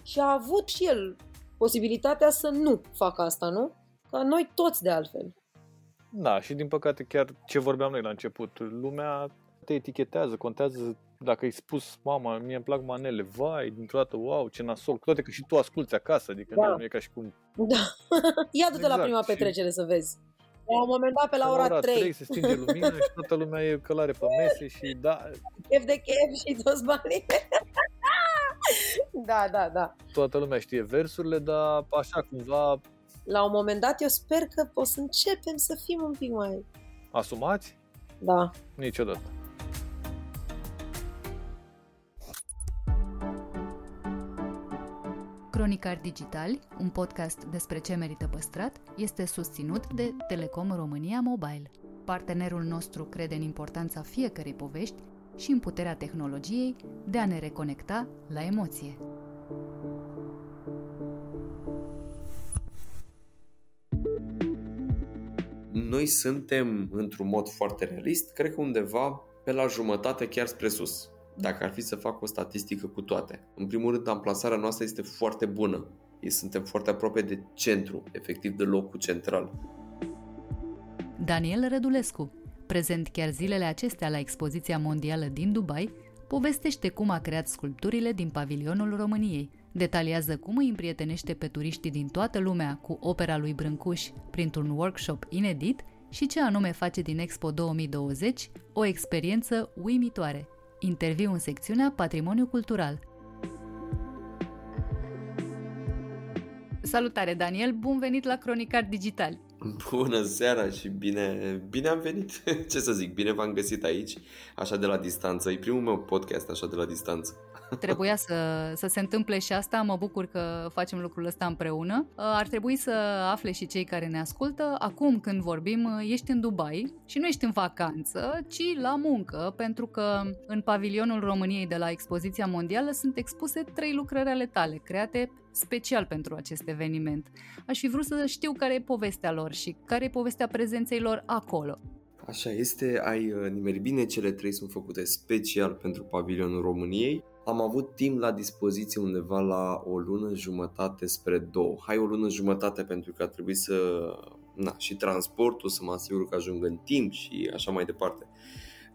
Și a avut și el posibilitatea să nu facă asta, nu? Ca noi toți de altfel. Da, și din păcate chiar ce vorbeam noi la început, lumea te etichetează, contează dacă ai spus, mama, mie îmi plac manele, vai, dintr-o dată, wow, ce nasol, cu toate că și tu asculți acasă, adică da. nu e ca și cum... Da, (laughs) ia du-te exact. la prima petrecere și... să vezi. La un moment dat, pe la, ora, ora 3. 3 se stinge lumina și toată lumea e călare pe mese și da... Chef de chef și toți banii. (laughs) da, da, da. Toată lumea știe versurile, dar așa cumva... La un moment dat eu sper că o să începem să fim un pic mai... Asumați? Da. Niciodată. Cronicar Digitali, un podcast despre ce merită păstrat, este susținut de Telecom România Mobile. Partenerul nostru crede în importanța fiecărei povești și în puterea tehnologiei de a ne reconecta la emoție. Noi suntem, într-un mod foarte realist, cred că undeva pe la jumătate chiar spre sus dacă ar fi să fac o statistică cu toate. În primul rând, amplasarea noastră este foarte bună. Ei suntem foarte aproape de centru, efectiv de locul central. Daniel Rădulescu, prezent chiar zilele acestea la expoziția mondială din Dubai, povestește cum a creat sculpturile din pavilionul României, detaliază cum îi împrietenește pe turiștii din toată lumea cu opera lui Brâncuș printr-un workshop inedit și ce anume face din Expo 2020 o experiență uimitoare – Interviu în secțiunea Patrimoniu Cultural. Salutare, Daniel! Bun venit la Cronicar Digital! Bună seara și bine, bine am venit! (laughs) Ce să zic, bine v-am găsit aici, așa de la distanță. E primul meu podcast așa de la distanță. Trebuia să, să se întâmple și asta, mă bucur că facem lucrul ăsta împreună. Uh, ar trebui să afle și cei care ne ascultă, acum când vorbim, uh, ești în Dubai și nu ești în vacanță, ci la muncă, pentru că în pavilionul României de la expoziția mondială sunt expuse trei lucrări ale tale, create special pentru acest eveniment. Aș fi vrut să știu care e povestea lor și care e povestea prezenței lor acolo. Așa este, ai uh, nimerit bine, cele trei sunt făcute special pentru pavilionul României. Am avut timp la dispoziție undeva la o lună jumătate spre două. Hai o lună jumătate pentru că a trebuit să... Na, și transportul, să mă asigur că ajung în timp și așa mai departe.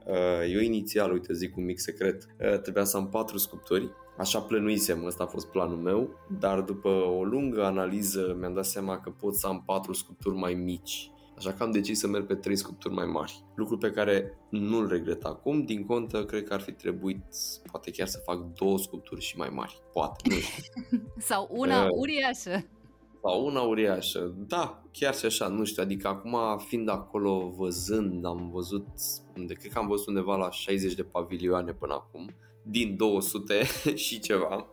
Uh, eu inițial, uite, zic un mic secret, uh, trebuia să am patru sculpturi, așa plănuisem, ăsta a fost planul meu, dar după o lungă analiză mi-am dat seama că pot să am patru sculpturi mai mici Așa că am decis să merg pe trei sculpturi mai mari. Lucru pe care nu-l regret acum, din contă, cred că ar fi trebuit poate chiar să fac două sculpturi și mai mari. Poate, nu știu. (laughs) Sau una uh, uriașă. Sau una uriașă. Da, chiar și așa, nu știu. Adică acum, fiind acolo, văzând, am văzut, unde, cred că am văzut undeva la 60 de pavilioane până acum, din 200 (laughs) și ceva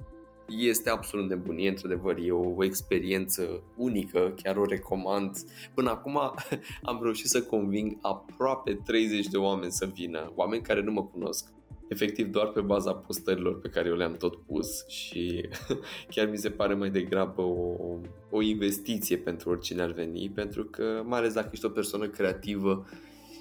este absolut nebunie, într-adevăr, e o, o experiență unică, chiar o recomand. Până acum (laughs) am reușit să conving aproape 30 de oameni să vină, oameni care nu mă cunosc. Efectiv doar pe baza postărilor pe care eu le-am tot pus și (laughs) chiar mi se pare mai degrabă o, o investiție pentru oricine ar veni, pentru că mai ales dacă ești o persoană creativă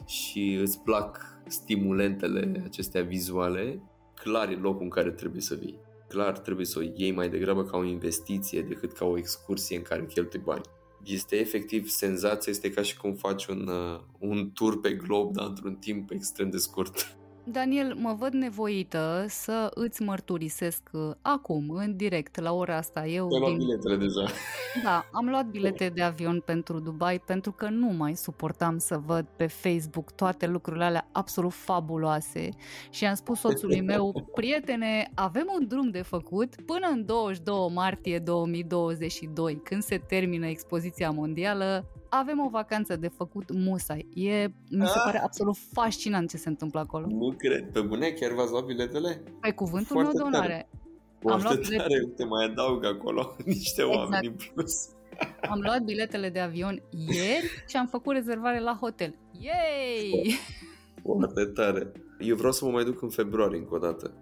și îți plac stimulentele acestea vizuale, clar e locul în care trebuie să vii clar trebuie să o iei mai degrabă ca o investiție decât ca o excursie în care cheltui bani. Este efectiv senzația, este ca și cum faci un, uh, un tur pe glob, dar într-un timp extrem de scurt. Daniel, mă văd nevoită să îți mărturisesc uh, acum, în direct, la ora asta. Eu Ai din... biletele deja. Da, am luat bilete de avion pentru Dubai pentru că nu mai suportam să văd pe Facebook toate lucrurile alea absolut fabuloase și am spus soțului meu, (laughs) prietene, avem un drum de făcut până în 22 martie 2022, când se termină expoziția mondială, avem o vacanță de făcut musai. E, mi se ah. pare absolut fascinant ce se întâmplă acolo. Nu cred. Pe bune, chiar v-ați luat biletele? Pe cuvântul Foarte meu de onoare. Am luat tare, te mai adaug acolo (laughs) niște exact. oameni în plus. Am luat biletele de avion ieri și am făcut rezervare la hotel. Yay! Foarte tare. Eu vreau să mă mai duc în februarie încă o dată.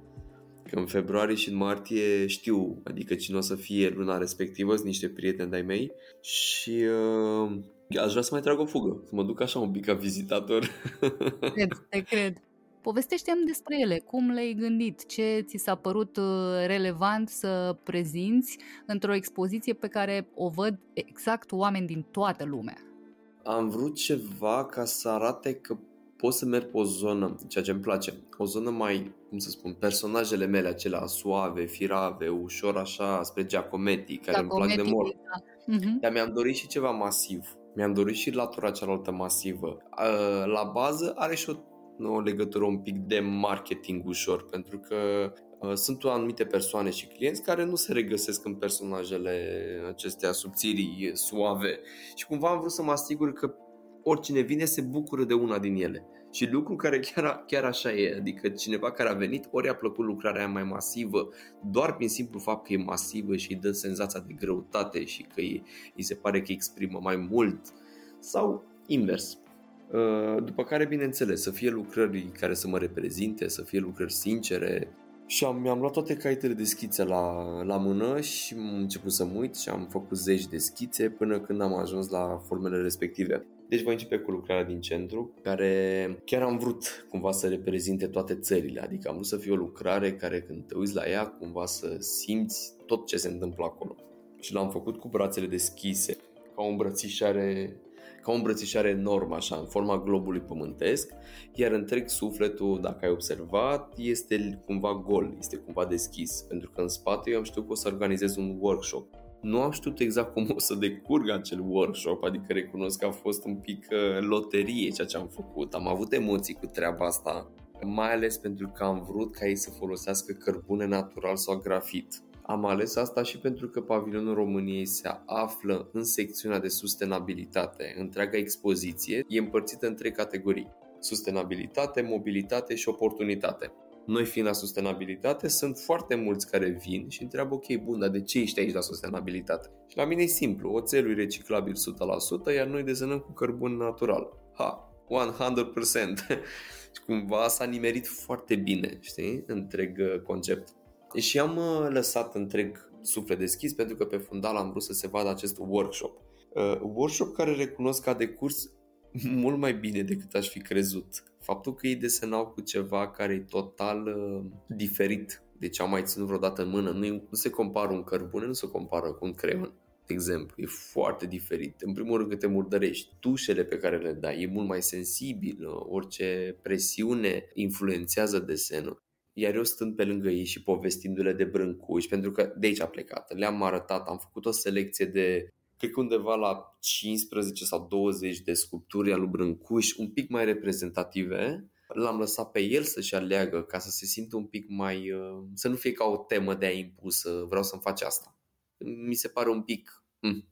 Că în februarie și în martie știu, adică cine o să fie luna respectivă, sunt niște prieteni de-ai mei și uh, aș vrea să mai trag o fugă, să mă duc așa un pic ca vizitator. Cred, te cred. Povestește-mi despre ele, cum le-ai gândit, ce ți s-a părut uh, relevant să prezinți într-o expoziție pe care o văd exact oameni din toată lumea. Am vrut ceva ca să arate că pot să merg pe o zonă, ceea ce îmi place, o zonă mai, cum să spun, personajele mele acelea suave, firave, ușor așa, spre Giacometti, care Giacometti, îmi plac de mult. Da. Uh-huh. Dar mi-am dorit și ceva masiv. Mi-am dorit și latura cealaltă masivă. La bază are și o o legătură un pic de marketing ușor, pentru că uh, sunt anumite persoane și clienți care nu se regăsesc în personajele acestea subțirii, suave și cumva am vrut să mă asigur că oricine vine se bucură de una din ele. Și lucru care chiar, chiar așa e, adică cineva care a venit ori a plăcut lucrarea aia mai masivă, doar prin simplu fapt că e masivă și îi dă senzația de greutate și că îi, îi se pare că exprimă mai mult, sau invers. Uh, după care, bineînțeles, să fie lucrări care să mă reprezinte, să fie lucrări sincere. Și am, mi-am luat toate caietele de schițe la, la mână și am început să mă uit și am făcut zeci de schițe până când am ajuns la formele respective. Deci voi începe cu lucrarea din centru, care chiar am vrut cumva să reprezinte toate țările, adică am vrut să fie o lucrare care când te uiți la ea, cumva să simți tot ce se întâmplă acolo. Și l-am făcut cu brațele deschise, ca o îmbrățișare ca o îmbrățișare enormă, așa, în forma globului pământesc, iar întreg sufletul, dacă ai observat, este cumva gol, este cumva deschis, pentru că în spate eu am știut că o să organizez un workshop. Nu am știut exact cum o să decurgă acel workshop, adică recunosc că a fost un pic uh, loterie ceea ce am făcut. Am avut emoții cu treaba asta, mai ales pentru că am vrut ca ei să folosească cărbune natural sau grafit am ales asta și pentru că pavilionul României se află în secțiunea de sustenabilitate. Întreaga expoziție e împărțită în trei categorii. Sustenabilitate, mobilitate și oportunitate. Noi fiind la sustenabilitate, sunt foarte mulți care vin și întreabă, ok, bun, dar de ce ești aici la sustenabilitate? Și la mine e simplu, oțelul e reciclabil 100%, iar noi desenăm cu cărbun natural. Ha, 100%. (laughs) și cumva s-a nimerit foarte bine, știi, întreg uh, concept. Și am uh, lăsat întreg suflet deschis pentru că pe fundal am vrut să se vadă acest workshop. Uh, workshop care recunosc că a decurs mult mai bine decât aș fi crezut. Faptul că ei desenau cu ceva care e total uh, diferit de ce am mai ținut vreodată în mână. Nu, nu se compară un cărbune, nu se compară cu un creion de exemplu, e foarte diferit. În primul rând că te murdărești, tușele pe care le dai, e mult mai sensibil, orice presiune influențează desenul. Iar eu stând pe lângă ei și povestindu-le de brâncuși, pentru că de aici a plecat. Le-am arătat, am făcut o selecție de, cred că undeva la 15 sau 20 de sculpturi al lui Brâncuș, un pic mai reprezentative. L-am lăsat pe el să-și aleagă ca să se simtă un pic mai... Uh, să nu fie ca o temă de a impusă, vreau să-mi faci asta. Mi se pare un pic... Mm.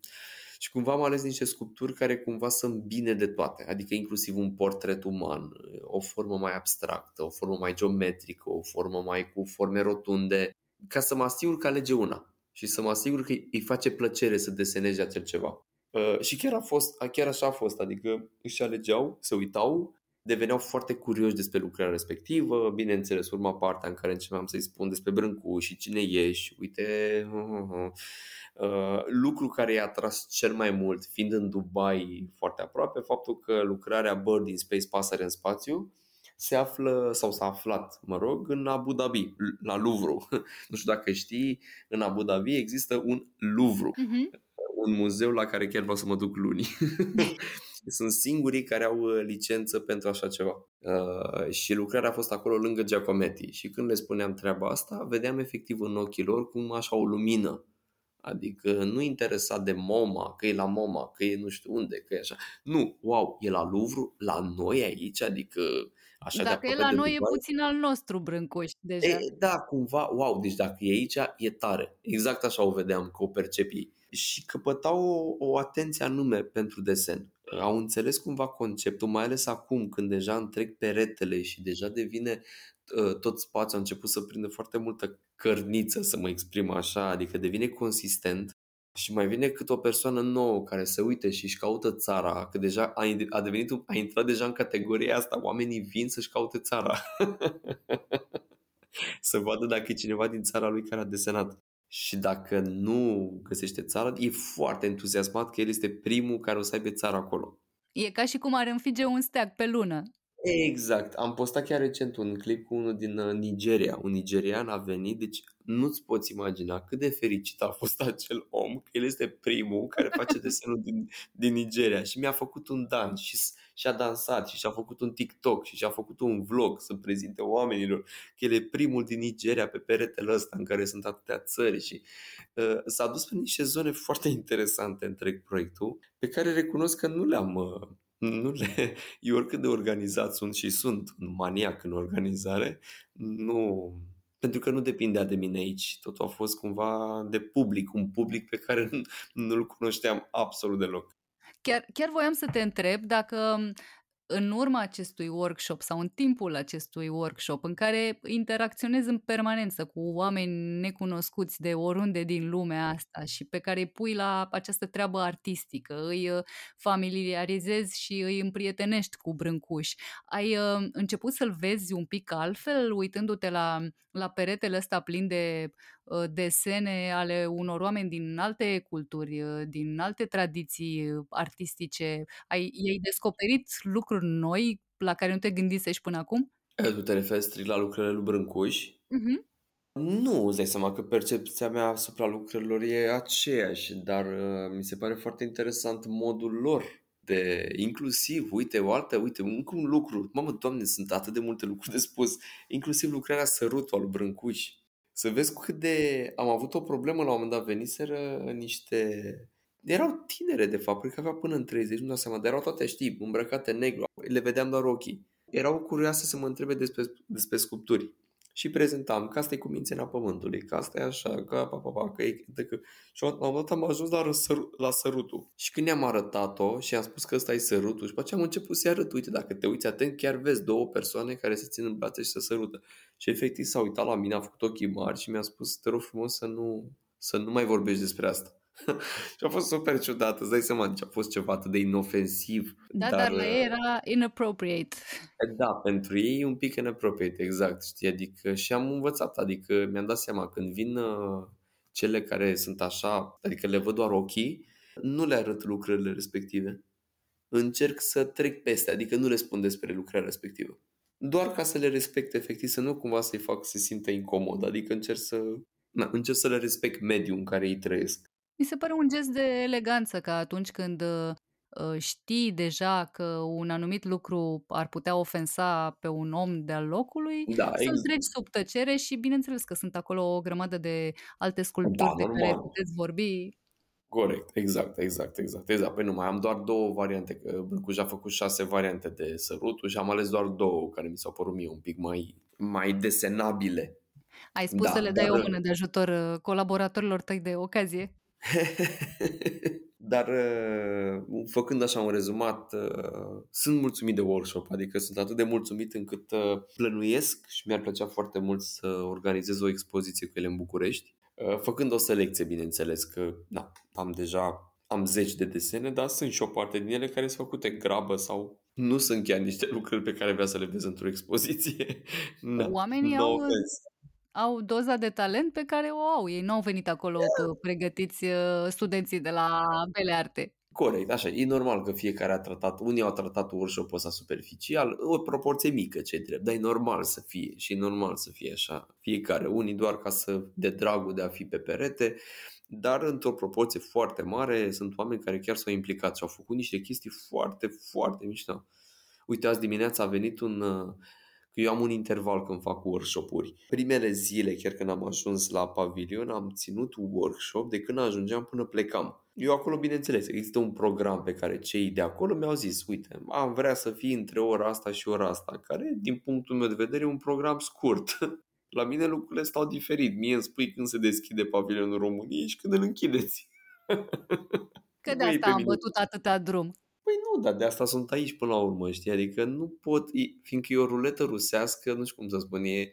Și cumva am ales niște sculpturi care cumva sunt bine de toate, adică inclusiv un portret uman, o formă mai abstractă, o formă mai geometrică, o formă mai cu forme rotunde, ca să mă asigur că alege una și să mă asigur că îi face plăcere să deseneze acel ceva. Uh, și chiar a fost, chiar așa a fost, adică își alegeau, se uitau, deveneau foarte curioși despre lucrarea respectivă, bineînțeles, urma partea în care începeam să-i spun despre Brâncuș și cine ești, uite, uh, uh, Uh, lucru care i-a atras cel mai mult, fiind în Dubai foarte aproape, faptul că lucrarea Bird in Space, pasăre în spațiu, se află, sau s-a aflat, mă rog, în Abu Dhabi, la Louvre. (laughs) nu știu dacă știi, în Abu Dhabi există un Louvre, uh-huh. un muzeu la care chiar vreau să mă duc luni. (laughs) Sunt singurii care au uh, licență pentru așa ceva. Uh, și lucrarea a fost acolo lângă Giacometti. Și când le spuneam treaba asta, vedeam efectiv în ochii lor cum așa o lumină Adică nu interesat de MoMA, că e la MoMA, că e nu știu unde, că e așa. Nu, wow, e la Louvre, la noi aici, adică așa Dacă de e la noi, e puțin al nostru Brâncuș deja. E, da, cumva, wow, deci dacă e aici, e tare. Exact așa o vedeam, că o percepi. Și căpătau o, o atenție anume pentru desen. Au înțeles cumva conceptul, mai ales acum când deja întreg peretele și deja devine Ă, tot spațiul a început să prindă foarte multă cărniță, să mă exprim așa, adică devine consistent Și mai vine cât o persoană nouă care se uite și își caută țara, că deja a, a devenit, a intrat deja în categoria asta, oamenii vin să-și caute țara. (laughs) să vadă dacă e cineva din țara lui care a desenat. Și dacă nu găsește țara, e foarte entuziasmat că el este primul care o să aibă țara acolo. E ca și cum ar înfige un steag pe lună. Exact. Am postat chiar recent un clip cu unul din uh, Nigeria. Un nigerian a venit, deci nu-ți poți imagina cât de fericit a fost (laughs) acel om, că el este primul care face (laughs) desenul din, din Nigeria și mi-a făcut un dans și, și a dansat și și-a făcut un TikTok și și-a făcut un vlog să prezinte oamenilor că el e primul din Nigeria pe peretele ăsta în care sunt atâtea țări și uh, s-a dus pe niște zone foarte interesante întreg proiectul pe care recunosc că nu le-am uh, nu le, (laughs) eu oricât de organizat sunt și sunt un maniac în organizare, nu, pentru că nu depindea de mine aici. Totul a fost cumva de public, un public pe care nu, (laughs) nu-l cunoșteam absolut deloc. Chiar, chiar voiam să te întreb dacă în urma acestui workshop sau în timpul acestui workshop în care interacționezi în permanență cu oameni necunoscuți de oriunde din lumea asta și pe care îi pui la această treabă artistică, îi uh, familiarizezi și îi împrietenești cu brâncuși. Ai uh, început să-l vezi un pic altfel, uitându-te la, la peretele ăsta plin de uh, desene ale unor oameni din alte culturi, din alte tradiții artistice. Ai, ai descoperit lucruri lucruri noi la care nu te gândisești până acum? Tu te referi strict la lucrările lui Brâncuș? Uh-huh. Nu, îți dai seama că percepția mea asupra lucrărilor e aceeași, dar uh, mi se pare foarte interesant modul lor de inclusiv, uite, o altă, uite, încă un lucru, mamă, doamne, sunt atât de multe lucruri de spus, inclusiv lucrarea Sărutul al Brâncuș. Să vezi cât de... Am avut o problemă la un moment dat, veniseră niște erau tinere, de fapt, cred că avea până în 30, nu dau seama, dar erau toate, știi, îmbrăcate negru, le vedeam doar ochii. Erau curioase să mă întrebe despre, despre sculpturi. Și prezentam că asta e cu mințenia pământului, că asta e așa, că pa, pa, pa, că e... că... Și la un dat am ajuns la, răsăru, la sărutul. Și când i-am arătat-o și am spus că ăsta e sărutul și pe aceea am început să-i arăt, uite, dacă te uiți atent, chiar vezi două persoane care se țin în brațe și se sărută. Și efectiv s-a uitat la mine, a făcut ochii mari și mi-a spus, te rog frumos să nu, să nu mai vorbești despre asta. (laughs) și a fost super ciudat, îți dai seama, deci a fost ceva atât de inofensiv. Da, dar, dar la ei era inappropriate. Da, pentru ei e un pic inappropriate, exact, știi, adică și am învățat, adică mi-am dat seama când vin uh, cele care sunt așa, adică le văd doar ochii, nu le arăt lucrările respective. Încerc să trec peste, adică nu le spun despre lucrarea respectivă. Doar ca să le respect efectiv, să nu cumva să-i fac să se simtă incomod, adică încerc să, na, încerc să le respect mediul în care ei trăiesc. Mi se pare un gest de eleganță că atunci când uh, știi deja că un anumit lucru ar putea ofensa pe un om de-al locului, da, să-l exact. treci sub tăcere și bineînțeles că sunt acolo o grămadă de alte sculpturi da, de normal. care puteți vorbi. Corect, exact, exact, exact. exact. Păi nu, mai am doar două variante, că Brâncuș a făcut șase variante de sărutul și am ales doar două care mi s-au părut mie un pic mai, mai desenabile. Ai spus da, să le dai dar... o mână de ajutor uh, colaboratorilor tăi de ocazie? (laughs) Dar uh, făcând așa un rezumat, uh, sunt mulțumit de workshop, adică sunt atât de mulțumit încât uh, plănuiesc și mi-ar plăcea foarte mult să organizez o expoziție cu ele în București, făcând o selecție, bineînțeles, că da, am deja am zeci de desene, dar sunt și o parte din ele care sunt făcute grabă sau nu sunt chiar niște lucruri pe care vrea să le vezi într-o expoziție. (laughs) Da, Oamenii no au, offense au doza de talent pe care o au. Ei nu au venit acolo pregătiți uh, studenții de la Bele Arte. Corect, așa. E normal că fiecare a tratat, unii au tratat workshop-ul ăsta superficial, o proporție mică ce drept, dar e normal să fie și e normal să fie așa. Fiecare, unii doar ca să, de dragul de a fi pe perete, dar într-o proporție foarte mare sunt oameni care chiar s-au implicat și au făcut niște chestii foarte, foarte mișto. Uite, azi dimineața a venit un, uh, că eu am un interval când fac workshop-uri. Primele zile, chiar când am ajuns la pavilion, am ținut workshop de când ajungeam până plecam. Eu acolo, bineînțeles, există un program pe care cei de acolo mi-au zis, uite, am vrea să fii între ora asta și ora asta, care, din punctul meu de vedere, e un program scurt. (laughs) La mine lucrurile stau diferit. Mie îmi spui când se deschide pavilionul României și când îl închideți. (laughs) Că de asta am bătut atâta drum. Păi nu, dar de asta sunt aici până la urmă, știi? Adică nu pot, fiindcă e o ruletă rusească, nu știu cum să spun, e,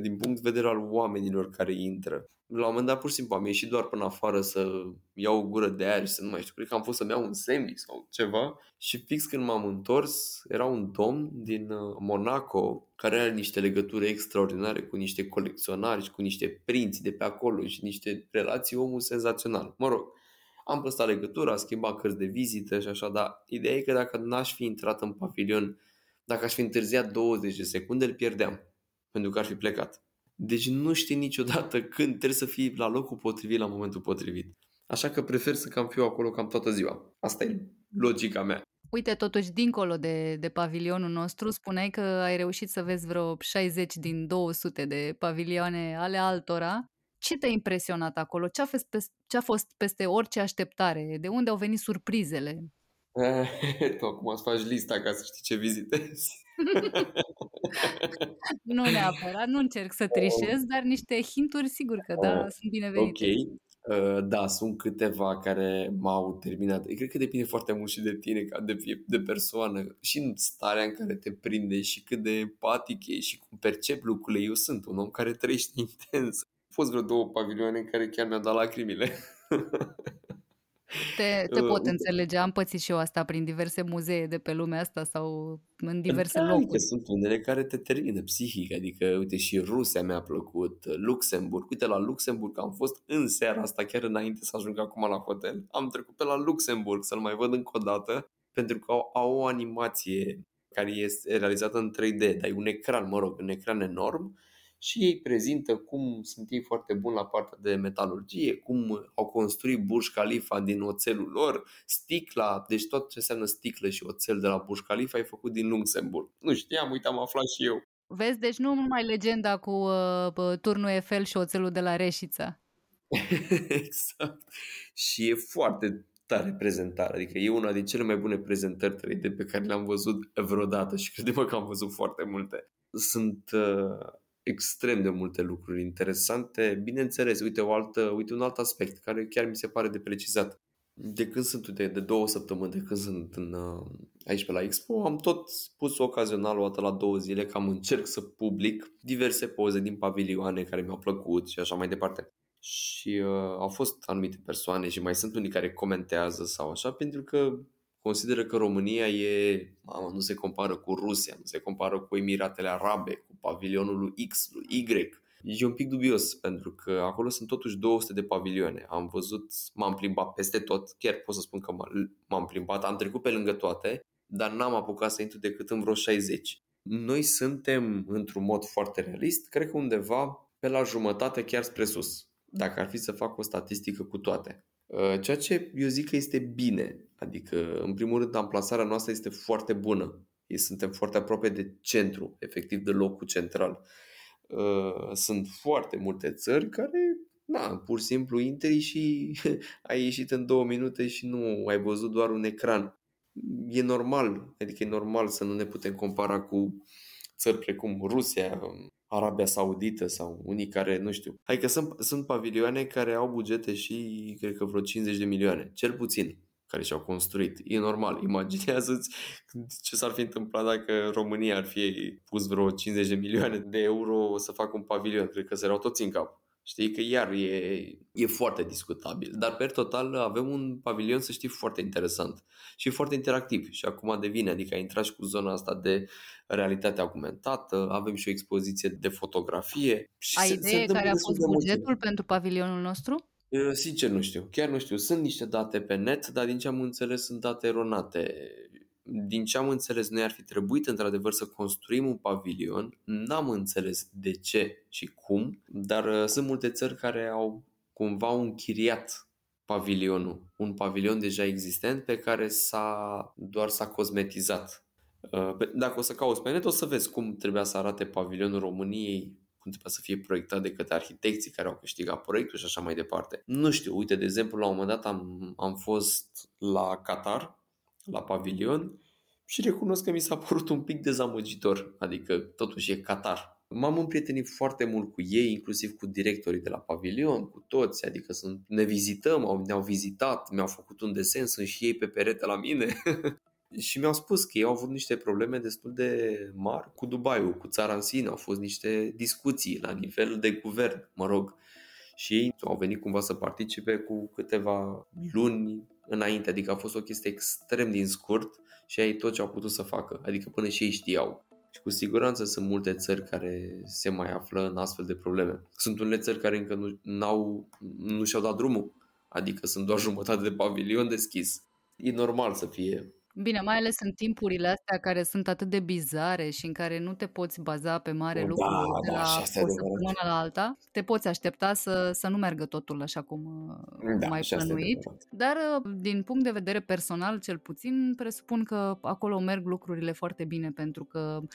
din punct de vedere al oamenilor care intră. La un moment dat, pur și simplu, am ieșit doar până afară să iau o gură de aer și să nu mai știu, cred că am fost să-mi iau un sandwich sau ceva și fix când m-am întors, era un domn din uh, Monaco care are niște legături extraordinare cu niște colecționari și cu niște prinți de pe acolo și niște relații omul senzațional. Mă rog, am păstrat legătura, am schimbat cărți de vizită și așa, dar ideea e că dacă n-aș fi intrat în pavilion, dacă aș fi întârziat 20 de secunde, îl pierdeam, pentru că ar fi plecat. Deci nu știi niciodată când trebuie să fii la locul potrivit la momentul potrivit. Așa că prefer să cam fiu acolo cam toată ziua. Asta e logica mea. Uite, totuși, dincolo de, de pavilionul nostru, spuneai că ai reușit să vezi vreo 60 din 200 de pavilioane ale altora. Ce te-a impresionat acolo? Ce a, fost peste, ce a fost peste orice așteptare? De unde au venit surprizele? (laughs) tu acum îți faci lista ca să știi ce vizitezi. (laughs) nu neapărat, nu încerc să trișez, dar niște hinturi sigur că da, oh, sunt binevenite. Ok, uh, da, sunt câteva care m-au terminat. Cred că depinde foarte mult și de tine, ca de, de persoană, și în starea în care te prinde și cât de empatic e și cum percep lucrurile. Eu sunt un om care trăiește (laughs) intens. Au fost vreo două pavilioane în care chiar mi-au dat lacrimile. Te, te pot înțelege, am pățit și eu asta prin diverse muzee de pe lumea asta sau în diverse da, locuri. sunt unele care te termină psihic, adică uite și Rusia mi-a plăcut, Luxemburg, uite la Luxemburg am fost în seara asta chiar înainte să ajung acum la hotel, am trecut pe la Luxemburg să-l mai văd încă o dată pentru că au, au o animație care este realizată în 3D, dar e un ecran, mă rog, un ecran enorm și ei prezintă cum sunt ei foarte buni la partea de metalurgie, cum au construit Burj Khalifa din oțelul lor, sticla, deci tot ce înseamnă sticlă și oțel de la Burj Khalifa e făcut din Luxemburg. Nu știam, uite, am aflat și eu. Vezi, deci nu numai legenda cu uh, turnul Eiffel și oțelul de la Reșița. (laughs) exact. Și e foarte tare prezentare. Adică e una din cele mai bune prezentări 3D pe care le-am văzut vreodată și credem că am văzut foarte multe. Sunt uh, extrem de multe lucruri interesante. Bineînțeles, uite, o altă, uite un alt aspect care chiar mi se pare de precizat. De când sunt, uite, de două săptămâni, de când sunt în, uh, aici pe la Expo, am tot pus ocazional o dată la două zile cam încerc să public diverse poze din pavilioane care mi-au plăcut și așa mai departe. Și uh, au fost anumite persoane și mai sunt unii care comentează sau așa, pentru că consideră că România e, mamă, nu se compară cu Rusia, nu se compară cu Emiratele Arabe, cu pavilionul lui X, lui Y. E un pic dubios, pentru că acolo sunt totuși 200 de pavilioane. Am văzut, m-am plimbat peste tot, chiar pot să spun că m-am plimbat, am trecut pe lângă toate, dar n-am apucat să intru decât în vreo 60. Noi suntem, într-un mod foarte realist, cred că undeva pe la jumătate chiar spre sus, dacă ar fi să fac o statistică cu toate. Uh, ceea ce eu zic că este bine. Adică, în primul rând, amplasarea noastră este foarte bună. Suntem foarte aproape de centru, efectiv de locul central. Uh, sunt foarte multe țări care, na, pur și simplu intri și (laughs) ai ieșit în două minute și nu ai văzut doar un ecran. E normal, adică e normal să nu ne putem compara cu țări precum Rusia, Arabia Saudită sau unii care, nu știu. Adică sunt, sunt pavilioane care au bugete și, cred că vreo 50 de milioane, cel puțin, care și-au construit. E normal, imaginează-ți ce s-ar fi întâmplat dacă România ar fi pus vreo 50 de milioane de euro să facă un pavilion. Cred că se erau toți în cap. Știi că iar e, e foarte discutabil. Dar per total avem un pavilion, să știi, foarte interesant și foarte interactiv. Și acum devine, adică a intrat și cu zona asta de realitate augmentată, avem și o expoziție de fotografie. Și Ai se, idee se care a fost bugetul multe. pentru pavilionul nostru? Sincer nu știu, chiar nu știu. Sunt niște date pe net, dar din ce am înțeles sunt date eronate din ce am înțeles, noi ar fi trebuit într-adevăr să construim un pavilion. N-am înțeles de ce și cum, dar uh, sunt multe țări care au cumva închiriat pavilionul, un pavilion deja existent pe care s-a, doar s-a cosmetizat. Uh, dacă o să cauți pe net, o să vezi cum trebuia să arate pavilionul României, cum trebuia să fie proiectat de către arhitecții care au câștigat proiectul și așa mai departe. Nu știu, uite, de exemplu, la un moment dat am, am fost la Qatar la pavilion și recunosc că mi s-a părut un pic dezamăgitor, adică totuși e Qatar. M-am împrietenit foarte mult cu ei, inclusiv cu directorii de la pavilion, cu toți, adică sunt, ne vizităm, au, ne-au vizitat, mi-au făcut un desen, sunt și ei pe perete la mine. (laughs) și mi-au spus că ei au avut niște probleme destul de mari cu Dubai, cu țara în sine, au fost niște discuții la nivel de guvern, mă rog, și ei au venit cumva să participe cu câteva luni înainte, adică a fost o chestie extrem din scurt și ei tot ce au putut să facă, adică până și ei știau. Și cu siguranță sunt multe țări care se mai află în astfel de probleme. Sunt unele țări care încă nu, n-au, nu și-au dat drumul, adică sunt doar jumătate de pavilion deschis. E normal să fie Bine, mai ales în timpurile astea care sunt atât de bizare și în care nu te poți baza pe mare Da, lucru de da, la și o asta e adevărat. săptămână la alta, te poți aștepta să, să nu meargă totul așa cum uh, Da, mai și asta e plănuit. adevărat. Dar uh, din punct de vedere personal, cel puțin, presupun că acolo merg lucrurile foarte bine pentru că, uh,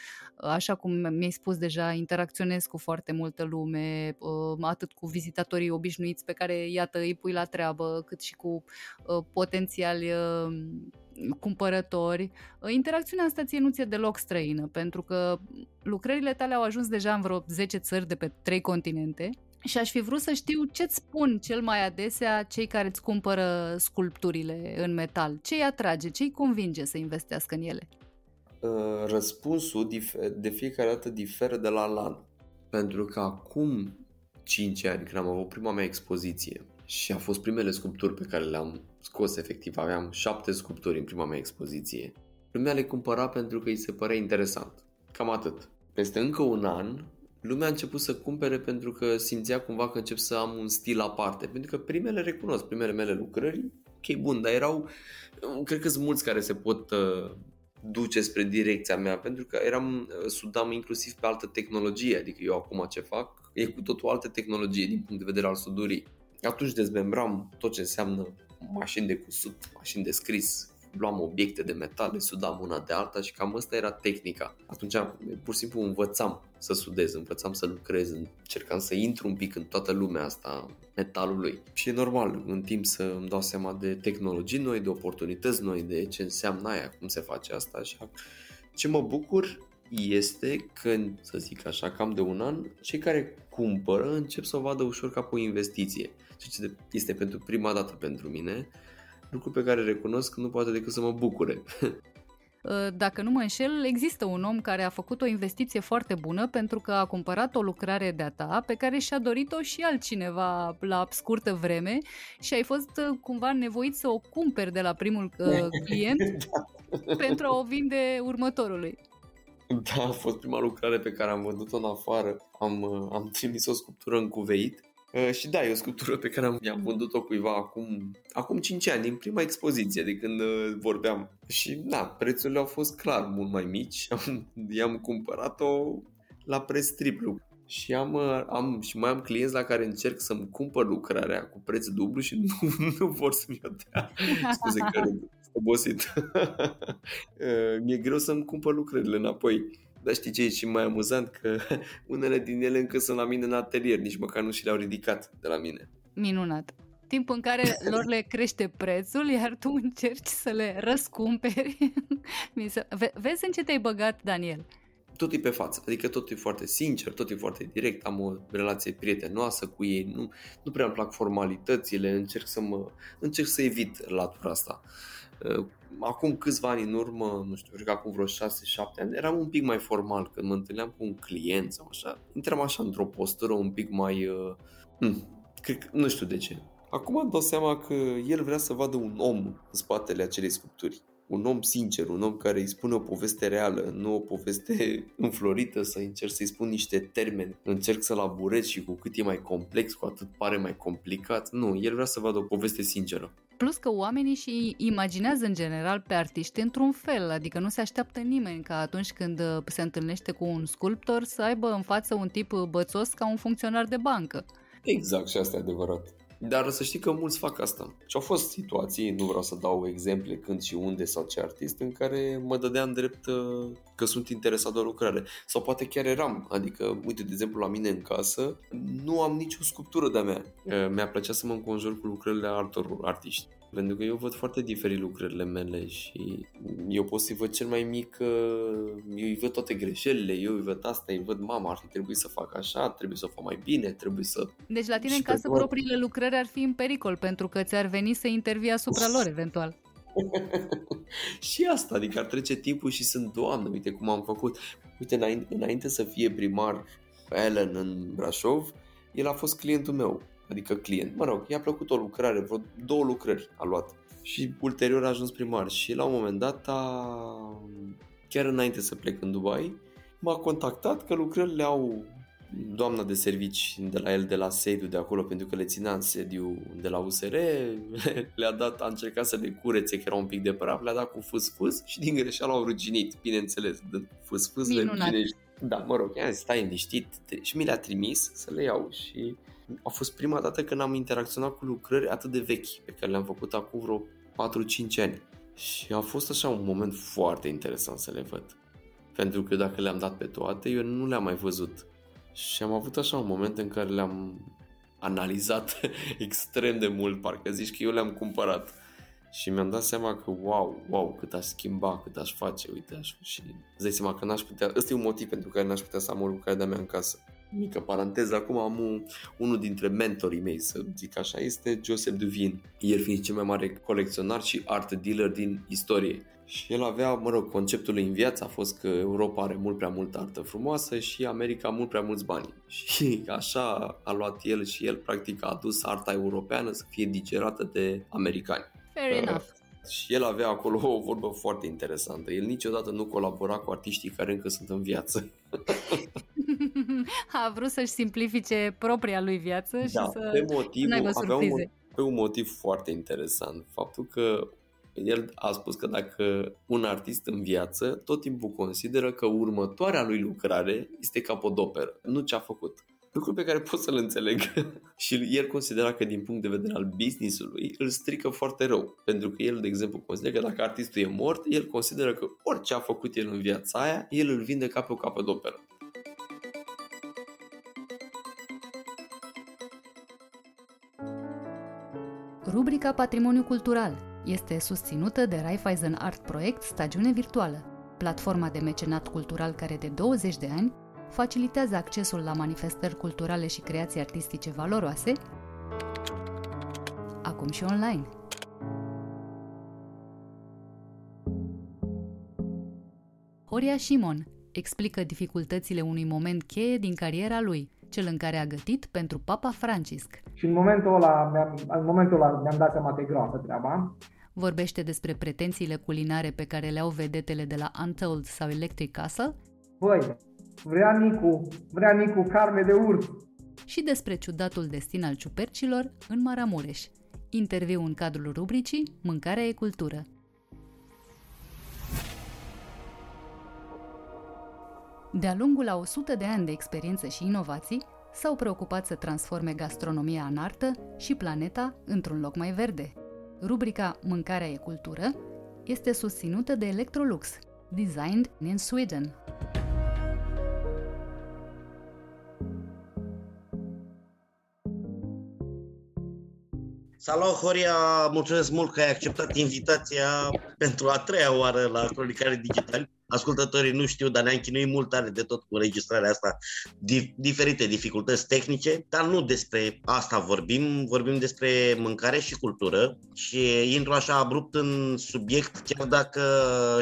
așa cum mi-ai spus deja, interacționez cu foarte multă lume, uh, atât cu vizitatorii obișnuiți pe care, iată, îi pui la treabă, cât și cu uh, potențiali uh, cumpărători. Uh, Interacțiunea asta ție nu ți-e deloc străină, pentru că lucrările tale au ajuns deja în vreo 10 țări de pe 3 continente și aș fi vrut să știu ce-ți spun cel mai adesea cei care îți cumpără sculpturile în metal. Ce-i atrage, ce-i convinge să investească în ele? Uh, Răspunsul dif- de fiecare dată diferă de la la an. Pentru că acum 5 ani, când am avut prima mea expoziție și a fost primele sculpturi pe care le-am scos efectiv, aveam 7 sculpturi în prima mea expoziție, lumea le cumpăra pentru că îi se părea interesant. Cam atât. Peste încă un an, lumea a început să cumpere pentru că simțea cumva că încep să am un stil aparte. Pentru că primele recunosc, primele mele lucrări, ok, bun, dar erau, cred că sunt mulți care se pot uh, duce spre direcția mea, pentru că eram, sudam inclusiv pe altă tehnologie, adică eu acum ce fac e cu totul altă tehnologie din punct de vedere al sudurii. Atunci dezmembram tot ce înseamnă mașini de cusut, mașini de scris, luam obiecte de metal, le sudam una de alta și cam asta era tehnica. Atunci pur și simplu învățam să sudez, învățam să lucrez, încercam să intru un pic în toată lumea asta metalului. Și e normal în timp să îmi dau seama de tehnologii noi, de oportunități noi, de ce înseamnă aia, cum se face asta și ce mă bucur este când, să zic așa, cam de un an, cei care cumpără încep să o vadă ușor ca pe o investiție. Ceea ce este pentru prima dată pentru mine, lucru pe care recunosc că nu poate decât să mă bucure. (laughs) Dacă nu mă înșel, există un om care a făcut o investiție foarte bună pentru că a cumpărat o lucrare de-a ta pe care și-a dorit-o și altcineva la scurtă vreme și ai fost cumva nevoit să o cumperi de la primul client (laughs) da. pentru a o vinde următorului. Da, a fost prima lucrare pe care am vândut-o în afară. Am, am trimis o sculptură în cuveit Uh, și da, e o sculptură pe care am, am vândut-o cuiva acum, acum 5 ani, din prima expoziție, de când uh, vorbeam. Și da, prețurile au fost clar mult mai mici. (laughs) Am, i-am cumpărat-o la preț triplu. Și am, uh, am, și mai am clienți la care încerc să-mi cumpăr lucrarea cu preț dublu și (laughs) nu, nu vor să-mi o dea. (laughs) Scuze că obosit. Mi-e greu să-mi cumpăr lucrările înapoi. Dar știi ce e și mai amuzant? Că (laughs) unele din ele încă sunt la mine în atelier, nici măcar nu și le-au ridicat de la mine. Minunat. Timp în care (laughs) lor le crește prețul, iar tu încerci să le răscumperi. (laughs) Vezi în ce te-ai băgat, Daniel? Tot e pe față, adică tot e foarte sincer, tot e foarte direct, am o relație prietenoasă cu ei, nu, nu prea îmi plac formalitățile, încerc să mă încerc să evit latura asta acum câțiva ani în urmă, nu știu, cred că acum vreo 6-7 ani, eram un pic mai formal când mă întâlneam cu un client sau așa. Intram așa într-o postură un pic mai... Uh, hmm, cred, nu știu de ce. Acum îmi dau seama că el vrea să vadă un om în spatele acelei sculpturi. Un om sincer, un om care îi spune o poveste reală, nu o poveste (laughs) înflorită, să încerc să-i spun niște termeni, încerc să laburez și cu cât e mai complex, cu atât pare mai complicat. Nu, el vrea să vadă o poveste sinceră. Plus că oamenii și imaginează în general pe artiști într-un fel, adică nu se așteaptă nimeni ca atunci când uh, se întâlnește cu un sculptor să aibă în față un tip uh, bățos ca un funcționar de bancă. Exact și asta e adevărat. Dar să știi că mulți fac asta. Și au fost situații, nu vreau să dau exemple când și unde sau ce artist, în care mă dădeam drept uh, că sunt interesat de o lucrare. Sau poate chiar eram. Adică, uite, de exemplu, la mine în casă, nu am nicio sculptură de-a mea. Uh, mi-a plăcea să mă înconjur cu lucrările altor artiști. Pentru că eu văd foarte diferit lucrările mele și eu pot să-i văd cel mai mic, uh, eu îi văd toate greșelile, eu îi văd asta, îi văd mama, ar fi trebuit să fac așa, trebuie să o fac mai bine, trebuie să... Deci la tine și în casă propriile lucrări ar fi în pericol pentru că ți-ar veni să intervii asupra lor eventual. (laughs) și asta, adică ar trece timpul și sunt, doamne, uite cum am făcut. Uite, înainte, înainte să fie primar Ellen în Brașov, el a fost clientul meu, adică client. Mă rog, i-a plăcut o lucrare, vreo două lucrări a luat. Și ulterior a ajuns primar și la un moment dat a, chiar înainte să plec în Dubai, m-a contactat că lucrările au doamna de servici de la el, de la sediu de acolo, pentru că le ținea în sediu de la USR, (laughs) le-a dat, a încercat să le curețe, că era un pic de praf, le-a dat cu fâs-fâs și din greșeală au ruginit, bineînțeles, de fâs-fâs le ruginești. Da, mă rog, i-am zis, stai liniștit și mi le-a trimis să le iau și a fost prima dată când am interacționat cu lucrări atât de vechi, pe care le-am făcut acum vreo 4-5 ani. Și a fost așa un moment foarte interesant să le văd. Pentru că dacă le-am dat pe toate, eu nu le-am mai văzut. Și am avut așa un moment în care le-am analizat (laughs) extrem de mult, parcă zici că eu le-am cumpărat. Și mi-am dat seama că, wow, wow, cât aș schimba, cât aș face, uite, aș... și îți dai seama că n-aș putea, ăsta e un motiv pentru care n-aș putea să am o lucrare de-a mea în casă. Mică paranteză, acum am un, unul dintre mentorii mei, să zic așa, este Joseph Duvin. El fiind cel mai mare colecționar și art dealer din istorie. Și el avea, mă rog, conceptul lui în viață a fost că Europa are mult prea multă artă frumoasă și America mult prea mulți bani. (laughs) Și așa a luat el și el practic a adus arta europeană să fie digerată de americani. Fair uh, enough. Și el avea acolo o vorbă foarte interesantă. El niciodată nu colabora cu artiștii care încă sunt în viață. (laughs) (laughs) a vrut să-și simplifice propria lui viață și da, să pe motivul, avea un, pe un motiv foarte interesant. Faptul că el a spus că dacă un artist în viață tot timpul consideră că următoarea lui lucrare este capodoperă, nu ce a făcut. Lucru pe care pot să-l înțeleg. (laughs) și el considera că din punct de vedere al business-ului îl strică foarte rău. Pentru că el, de exemplu, consideră că dacă artistul e mort, el consideră că orice a făcut el în viața aia, el îl vinde ca pe o capodoperă. Rubrica Patrimoniu Cultural este susținută de Raiffeisen Art Project Stagiune Virtuală, platforma de mecenat cultural care de 20 de ani facilitează accesul la manifestări culturale și creații artistice valoroase, acum și online. Horia Shimon explică dificultățile unui moment cheie din cariera lui, cel în care a gătit pentru Papa Francisc. Și în momentul ăla, în momentul ăla mi-am dat seama că e groasă treaba Vorbește despre pretențiile culinare pe care le au vedetele de la Untold sau Electric Castle. Băi, vrea Nicu, vrea Nicu carne de urs. Și despre ciudatul destin al ciupercilor în Maramureș. Interviu în cadrul rubricii Mâncarea e cultură. De-a lungul a 100 de ani de experiență și inovații, s-au preocupat să transforme gastronomia în artă și planeta într-un loc mai verde. Rubrica Mâncarea e cultură este susținută de Electrolux, designed in Sweden. Salut, Horia! Mulțumesc mult că ai acceptat invitația pentru a treia oară la Cronicare Digital ascultătorii nu știu, dar ne-am chinuit mult tare de tot cu înregistrarea asta, Dif- diferite dificultăți tehnice, dar nu despre asta vorbim, vorbim despre mâncare și cultură și intru așa abrupt în subiect, chiar dacă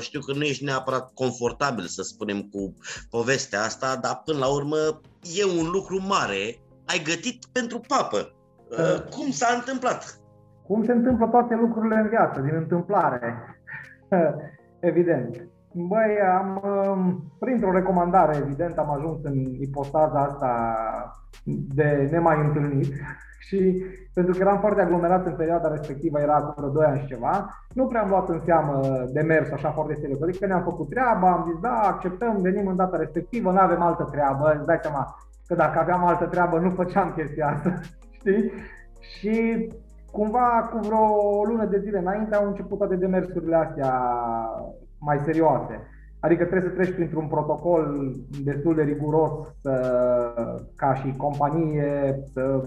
știu că nu ești neapărat confortabil, să spunem, cu povestea asta, dar până la urmă e un lucru mare. Ai gătit pentru papă. Uh, cum s-a întâmplat? Cum se întâmplă toate lucrurile în viață, din întâmplare. (laughs) Evident. Băi, am, um, printr-o recomandare, evident, am ajuns în ipostaza asta de nemai întâlnit (laughs) și pentru că eram foarte aglomerat în perioada respectivă, era acolo 2 ani și ceva, nu prea am luat în seamă de mers așa foarte serios. Adică ne-am făcut treaba, am zis, da, acceptăm, venim în data respectivă, nu avem altă treabă, îți dai seama că dacă aveam altă treabă nu făceam chestia asta, știi? Și cumva cu vreo lună de zile înainte au început toate demersurile astea mai serioase. Adică trebuie să treci printr-un protocol destul de riguros să, ca și companie, să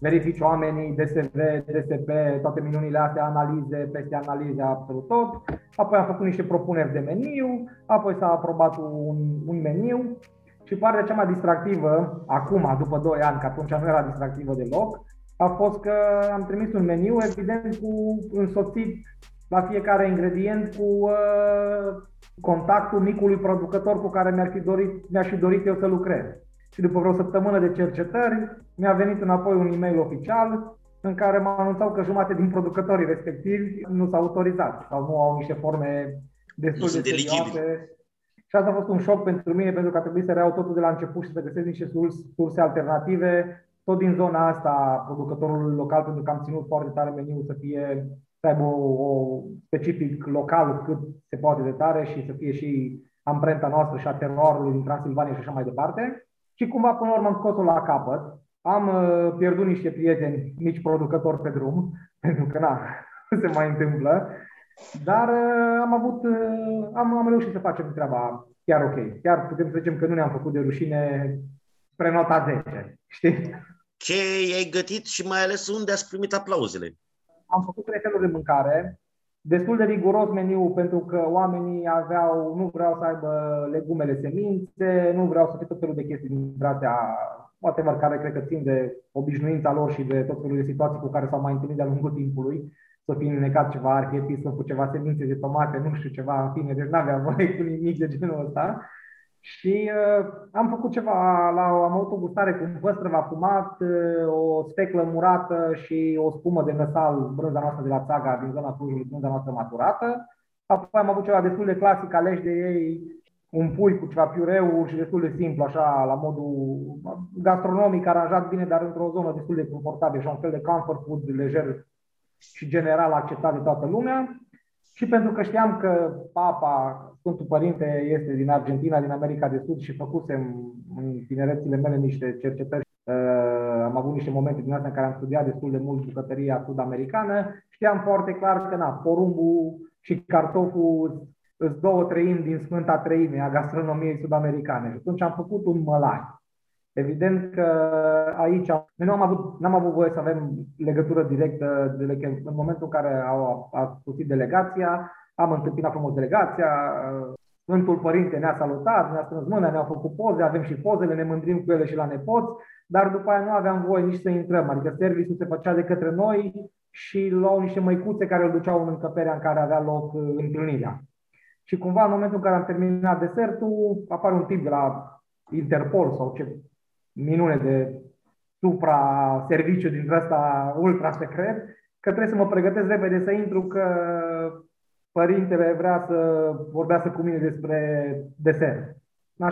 verifici oamenii, DSV, DSP, toate minunile astea, analize, peste analize, absolut tot. Apoi am făcut niște propuneri de meniu, apoi s-a aprobat un, un meniu și partea cea mai distractivă, acum, după 2 ani, că atunci nu era distractivă deloc, a fost că am trimis un meniu, evident, cu însoțit la fiecare ingredient cu uh, contactul micului producător cu care mi-ar fi dorit, mi-aș fi dorit eu să lucrez. Și după vreo săptămână de cercetări, mi-a venit înapoi un e-mail oficial în care mă anunțau că jumate din producătorii respectivi nu s-au autorizat sau nu au niște forme destul de serioase. Și asta a fost un șoc pentru mine, pentru că a trebuit să reiau totul de la început și să găsesc niște surse alternative, tot din zona asta, producătorul local, pentru că am ținut foarte tare meniul să fie să aibă o, o specific local cât se poate de tare și să fie și amprenta noastră și a teroarului din Transilvania și așa mai departe. Și cumva până la urmă am scos-o la capăt. Am uh, pierdut niște prieteni mici producători pe drum, (laughs) pentru că na, (laughs) se mai întâmplă. Dar uh, am avut, uh, am, am reușit să facem treaba chiar ok. Chiar putem să zicem că nu ne-am făcut de rușine spre nota 10, știi? Ce ai gătit și mai ales unde ați primit aplauzele? am făcut trei feluri de mâncare, destul de riguros meniu pentru că oamenii aveau, nu vreau să aibă legumele semințe, nu vreau să fie tot felul de chestii din astea, whatever, care cred că țin de obișnuința lor și de tot felul de situații cu care s-au mai întâlnit de-a lungul timpului, să fi înnecat ceva arhiepism cu ceva semințe de tomate, nu știu ceva, în fine, deci n-aveam (laughs) voie cu nimic de genul ăsta. Și uh, am făcut ceva, la, am avut o gustare cu un păstrăv afumat, uh, o steclă murată și o spumă de năsal, brânza noastră de la țaga din zona Clujului, brânza noastră maturată. Apoi am avut ceva destul de clasic, aleși de ei, un pui cu ceva piureu și destul de simplu, așa, la modul gastronomic, aranjat bine, dar într-o zonă destul de confortabilă, așa un fel de comfort food lejer și general acceptat de toată lumea. Și pentru că știam că Papa, Sfântul Părinte, este din Argentina, din America de Sud și făcusem în tinerețile mele niște cercetări Uh, am avut niște momente din astea în care am studiat destul de mult bucătăria sud-americană. Știam foarte clar că na, porumbul și cartoful sunt două treimi din Sfânta Treime a gastronomiei sud-americane. Și atunci am făcut un mălai. Evident că aici noi nu am avut, n-am avut voie să avem legătură directă de, în momentul în care au, a sosit delegația, am întâmpinat frumos delegația, Sfântul Părinte ne-a salutat, ne-a strâns mâna, ne-a făcut poze, avem și pozele, ne mândrim cu ele și la nepoți, dar după aia nu aveam voie nici să intrăm, adică serviciul se făcea de către noi și luau niște măicuțe care îl duceau în încăperea în care avea loc uh, întâlnirea. Și cumva în momentul în care am terminat desertul, apare un tip de la Interpol sau ce minune de supra-serviciu din ăsta ultra secret, că trebuie să mă pregătesc repede să intru, că părintele vrea să vorbească cu mine despre desert.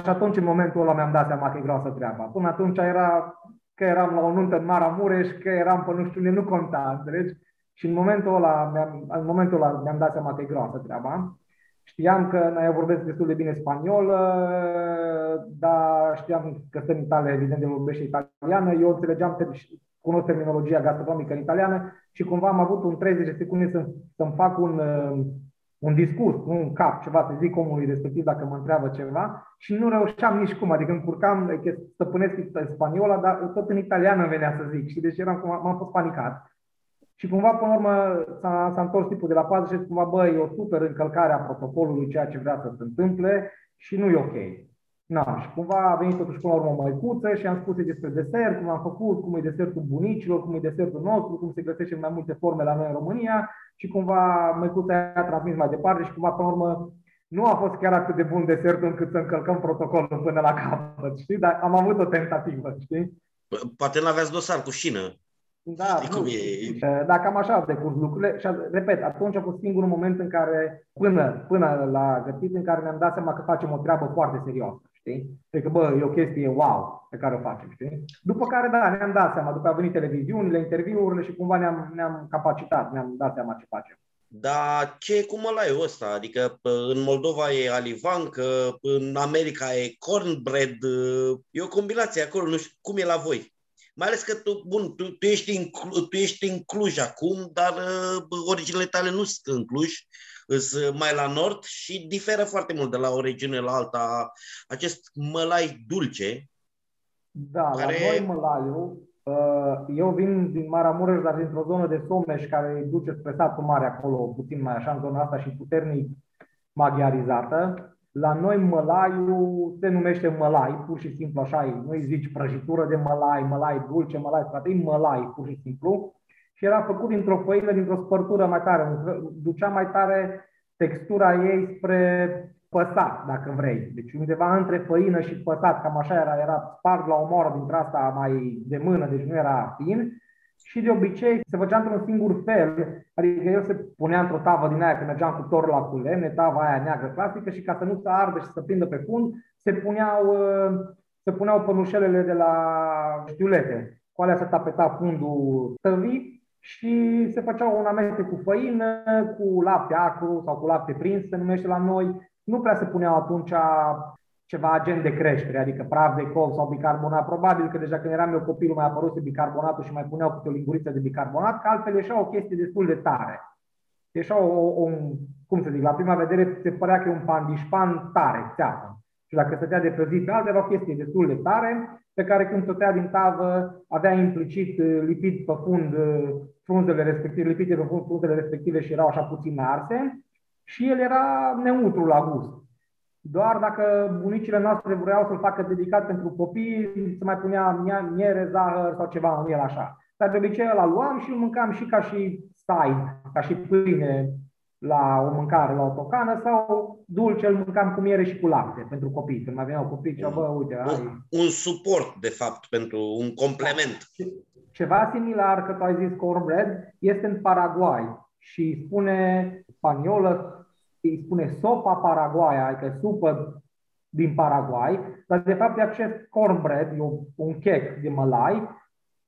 Și atunci, în momentul ăla, mi-am dat seama că e groasă treaba. Până atunci era că eram la o nuntă în Maramureș, că eram pe nu știu nu conta, înțelegi? Și în momentul ăla, mi-am, în momentul ăla mi-am dat seama că e groasă treaba. Știam că noi vorbesc destul de bine spaniolă, dar știam că sunt în Italia, evident, de vorbește italiană. Eu înțelegeam, cunosc terminologia gastronomică în italiană și cumva am avut un 30 de secunde să, să-mi fac un, un discurs, un cap, ceva, să zic omului respectiv dacă mă întreabă ceva și nu reușeam nici cum, adică încurcam, stăpânesc spaniola, dar tot în italiană venea să zic și deci eram, m-am fost panicat. Și cumva, până la urmă, s-a, s-a întors tipul de la pază și cumva, bă, e o super încălcare a protocolului, ceea ce vrea să se întâmple și nu e ok. Na, și cumva a venit totuși până la urmă o măicuță și am spus despre desert, cum am făcut, cum e desertul bunicilor, cum e desertul nostru, cum se găsește în mai multe forme la noi în România și cumva măicuța a transmis mai departe și cumva până la urmă nu a fost chiar atât de bun desertul încât să încălcăm protocolul până la capăt, știi? Dar am avut o tentativă, știi? Poate nu aveați dosar cu șină. Da, Știi cum e? Dacă am așa de curs lucrurile și repet, atunci a fost singurul moment în care, până, până la gătit, în care ne-am dat seama că facem o treabă foarte serioasă știi? Deci că, bă, e o chestie wow pe care o facem, știi? După care, da, ne-am dat seama, după a venit televiziunile, interviurile și cumva ne-am, ne-am capacitat, ne-am dat seama ce facem. Dar ce e cu mălaiul ăsta? Adică în Moldova e alivancă, în America e cornbread, e o combinație acolo, nu știu cum e la voi. Mai ales că tu, bun, tu, tu, ești, în, tu ești în Cluj acum, dar uh, originele tale nu sunt în Cluj sunt mai la nord și diferă foarte mult de la o regiune la alta. Acest mălai dulce. Da, care... la noi mălaiul, uh, eu vin din Maramureș, dar dintr-o zonă de Someș care îi duce spre satul mare acolo, puțin mai așa în zona asta și puternic maghiarizată. La noi mălaiul se numește mălai, pur și simplu așa, nu îi zici prăjitură de mălai, mălai dulce, mălai frate, e mălai pur și simplu și era făcut dintr-o făină, dintr-o spărtură mai tare, ducea mai tare textura ei spre păsat, dacă vrei. Deci undeva între făină și păsat, cam așa era, era spart la o moră dintre asta mai de mână, deci nu era fin. Și de obicei se făcea într-un singur fel, adică el se punea într-o tavă din aia, când mergeam cu tor la culemne, tava aia neagră clasică și ca să nu se ardă și să prindă pe fund, se puneau, uh, se puneau pănușelele de la știulete. Cu alea se tapeta fundul tăvii și se făcea un amestec cu făină, cu lapte acru sau cu lapte prins, se numește la noi. Nu prea se puneau atunci ceva agent de creștere, adică praf de cov sau bicarbonat. Probabil că deja când eram eu copil mai apăruse bicarbonatul și mai puneau câte o linguriță de bicarbonat, că altfel ieșea o chestie destul de tare. Ieșea o, o, cum să zic, la prima vedere se părea că e un pandișpan tare, țeapă. Și dacă stătea de pe zi pe altă, era o chestie destul de tare, pe care când stătea din tavă avea implicit uh, lipit pe fund uh, frunzele respective, lipite pe fund frunzele respective și erau așa puțin arse și el era neutru la gust. Doar dacă bunicile noastre vreau să-l facă dedicat pentru copii, se mai punea miere, zahăr sau ceva în el așa. Dar de obicei îl luam și îl mâncam și ca și side, ca și pâine la o mâncare, la o tocană sau dulce îl mâncam cu miere și cu lapte pentru copii. Când mai veneau copii, ce bă, uite, ai... Un suport, de fapt, pentru un complement. Ceva similar, că tu ai zis cornbread, este în Paraguay și spune spaniolă, îi spune sopa Paraguaya, adică supă din Paraguay, dar de fapt e acest cornbread, e un chec de mălai,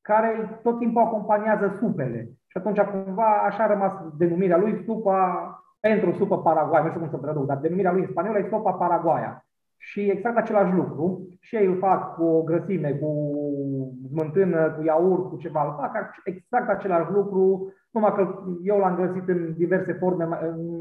care tot timpul acompaniază supele. Și atunci cumva așa a rămas denumirea lui supa pentru supă Paraguay, nu știu cum să traduc, dar denumirea lui în spaniolă e sopa Paraguaya. Și exact același lucru. Și ei îl fac cu o grăsime, cu smântână, cu iaurt, cu ceva. Îl fac exact același lucru, numai că eu l-am găsit în diverse forme, în,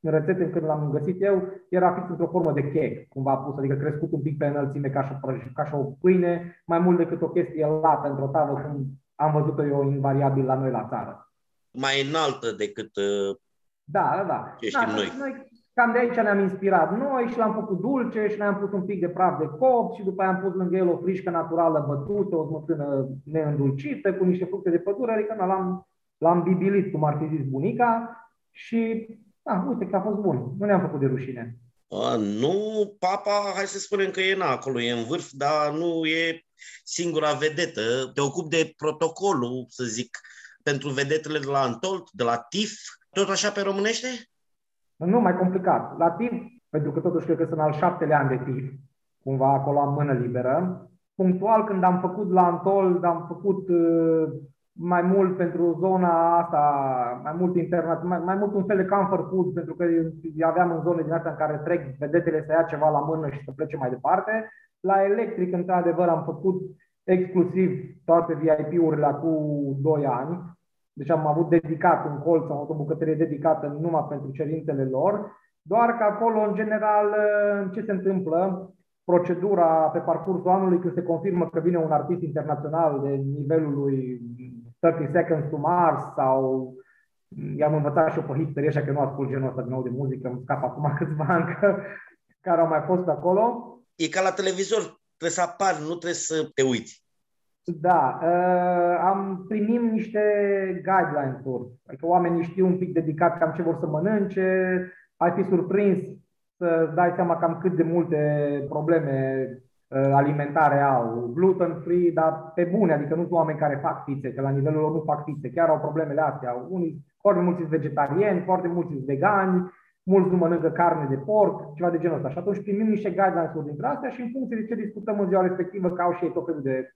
în rețete când l-am găsit eu, era fix într-o formă de cake, cumva pus, adică crescut un pic pe înălțime ca și, ca și o pâine, mai mult decât o chestie lată într-o tavă, cum am văzut-o eu invariabil la noi la țară. Mai înaltă decât uh, da, da, da. ce știm da, noi. noi. Cam de aici ne-am inspirat noi și l-am făcut dulce și ne-am pus un pic de praf de cop și după aia am pus lângă el o frișcă naturală bătută, o smătână neîndulcită cu niște fructe de pădure, adică l-am, l-am bibilit, cum ar fi zis bunica și, da, uite că a fost bun. Nu ne-am făcut de rușine. A, nu, papa, hai să spunem că e na, acolo, e în vârf, dar nu e singura vedetă. Te ocupi de protocolul, să zic, pentru vedetele de la Antolt, de la TIF, tot așa pe românește? Nu, mai complicat. La TIF, pentru că totuși cred că sunt al șaptele ani de TIF, cumva acolo am mână liberă. Punctual, când am făcut la Antold, am făcut uh, mai mult pentru zona asta, mai mult internat, mai, mai mult un fel de comfort food, pentru că aveam în zone din astea în care trec vedetele să ia ceva la mână și să plece mai departe. La electric, într-adevăr, am făcut exclusiv toate VIP-urile acum 2 ani. Deci am avut dedicat un colț, am avut o bucătărie dedicată numai pentru cerințele lor. Doar că acolo, în general, ce se întâmplă? Procedura pe parcursul anului, când se confirmă că vine un artist internațional de nivelul lui 30 Seconds to Mars sau i-am învățat și eu pe hipsteri așa că nu ascult genul ăsta din nou de muzică, îmi scap acum (laughs) câțiva ani care au mai fost acolo. E ca la televizor, trebuie să apari, nu trebuie să te uiți. Da, uh, am primit niște guidelines-uri, adică oamenii știu un pic dedicat cam ce vor să mănânce, ai fi surprins să dai seama cam cât de multe probleme uh, alimentare au, gluten free, dar pe bune, adică nu sunt oameni care fac fițe, că la nivelul lor nu fac fițe, chiar au problemele astea. Unii, foarte mulți sunt vegetariani, foarte mulți sunt vegani, mulți nu mănâncă carne de porc, ceva de genul ăsta. Și atunci primim niște guidelines-uri dintre astea și în funcție de ce discutăm în ziua respectivă, că au și ei tot felul de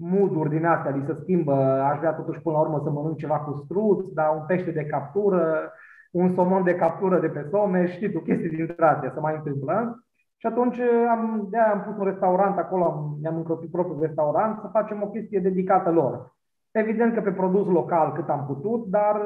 mood din astea, li se schimbă, aș vrea totuși până la urmă să mănânc ceva cu struț, dar un pește de captură, un somon de captură de pe some, știi tu, chestii dintre astea, să mai întâmplă. Și atunci am, de am pus un restaurant acolo, am, mi-am încropit propriul restaurant să facem o chestie dedicată lor. Evident că pe produs local cât am putut, dar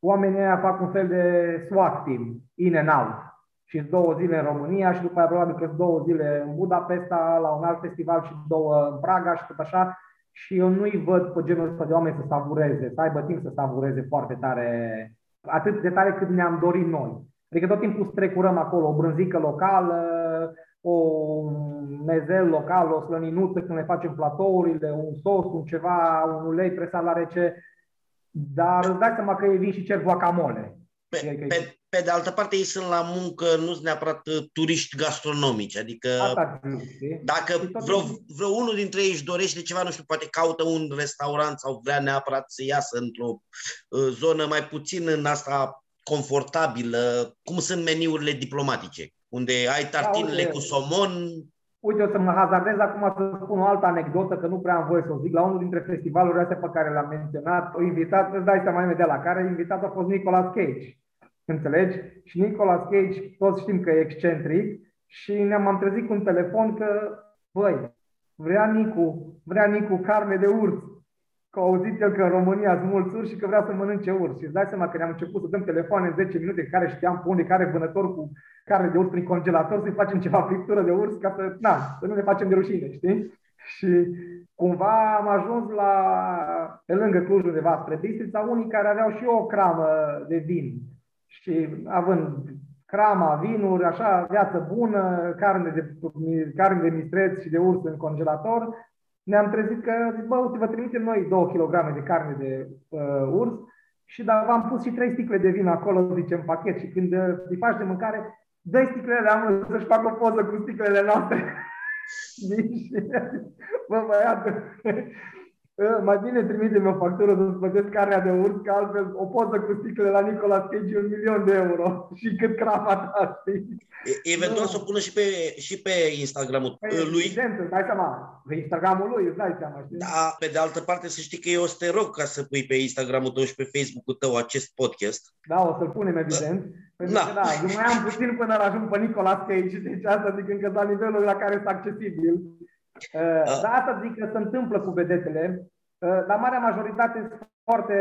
oamenii aia fac un fel de SWAT team, in and out. Și două zile în România și după aia probabil că două zile în Budapesta, la un alt festival și două în Praga și tot așa. Și eu nu-i văd pe genul ăsta de oameni să savureze, să aibă timp să savureze foarte tare, atât de tare cât ne-am dorit noi. Adică tot timpul strecurăm acolo o brânzică locală, o mezel local, o slăninuță când ne facem platourile, un sos, un ceva, un ulei presat la rece dar îți dai seama că ei vin și cer guacamole. Pe, pe, pe de altă parte, ei sunt la muncă, nu sunt neapărat uh, turiști gastronomici, adică Asta, dacă vreo, vreo unul dintre ei își dorește ceva, nu știu, poate caută un restaurant sau vrea neapărat să iasă într-o uh, zonă mai puțin în asta confortabilă, cum sunt meniurile diplomatice, unde ai tartinele da, cu somon. Uite, o să mă hazardez acum să spun o altă anecdotă, că nu prea am voie să o zic. La unul dintre festivalurile astea pe care le-am menționat, o invitat, îți dai seama imediat la care, invitat a fost Nicolas Cage. Înțelegi? Și Nicolas Cage, toți știm că e excentric și ne-am trezit cu un telefon că, băi, vrea Nicu, vrea Nicu carne de urs. Că au auzit el că în România sunt mulți urși și că vrea să mănânce urs. Și îți dai seama că ne-am început să dăm telefoane în 10 minute care știam pe unde care vânător cu carne de urs prin congelator, să-i facem ceva friptură de urs ca să, na, să nu ne facem de rușine, știi? Și cumva am ajuns la, pe lângă Cluj undeva spre Bistrița, unii care aveau și o cramă de vin și având crama, vinuri, așa, viață bună, carne de, carne de mistreț și de urs în congelator, ne-am trezit că, zic, bă, uite, vă trimitem noi 2 kg de carne de uh, urs și dar v-am pus și 3 sticle de vin acolo, zicem, pachet și când uh, îi faci de mâncare, dă sticlele am să-și facă o poză cu sticlele noastre. (laughs) bă, băiatul, mai bine trimite-mi o factură să-ți plătesc carnea de urs, că altfel o poză cu sticlele la Nicolas Cage un milion de euro (laughs) și cât crapa ta, știi? Eventual să o pună și pe, și pe Instagramul păi, lui. Evident, îți dai seama. Pe Instagramul lui, îți dai seama, știi? Da, pe de altă parte să știi că eu o să te rog ca să pui pe Instagramul tău și pe Facebook-ul tău acest podcast. Da, o să-l punem, evident. Da. Pentru da. că, da, eu mai am puțin până la ajung pe Nicolas Cage, deci asta zic încă la nivelul la care este accesibil. Uh, dar asta zic că se întâmplă cu vedetele. Uh, la marea majoritate sunt foarte,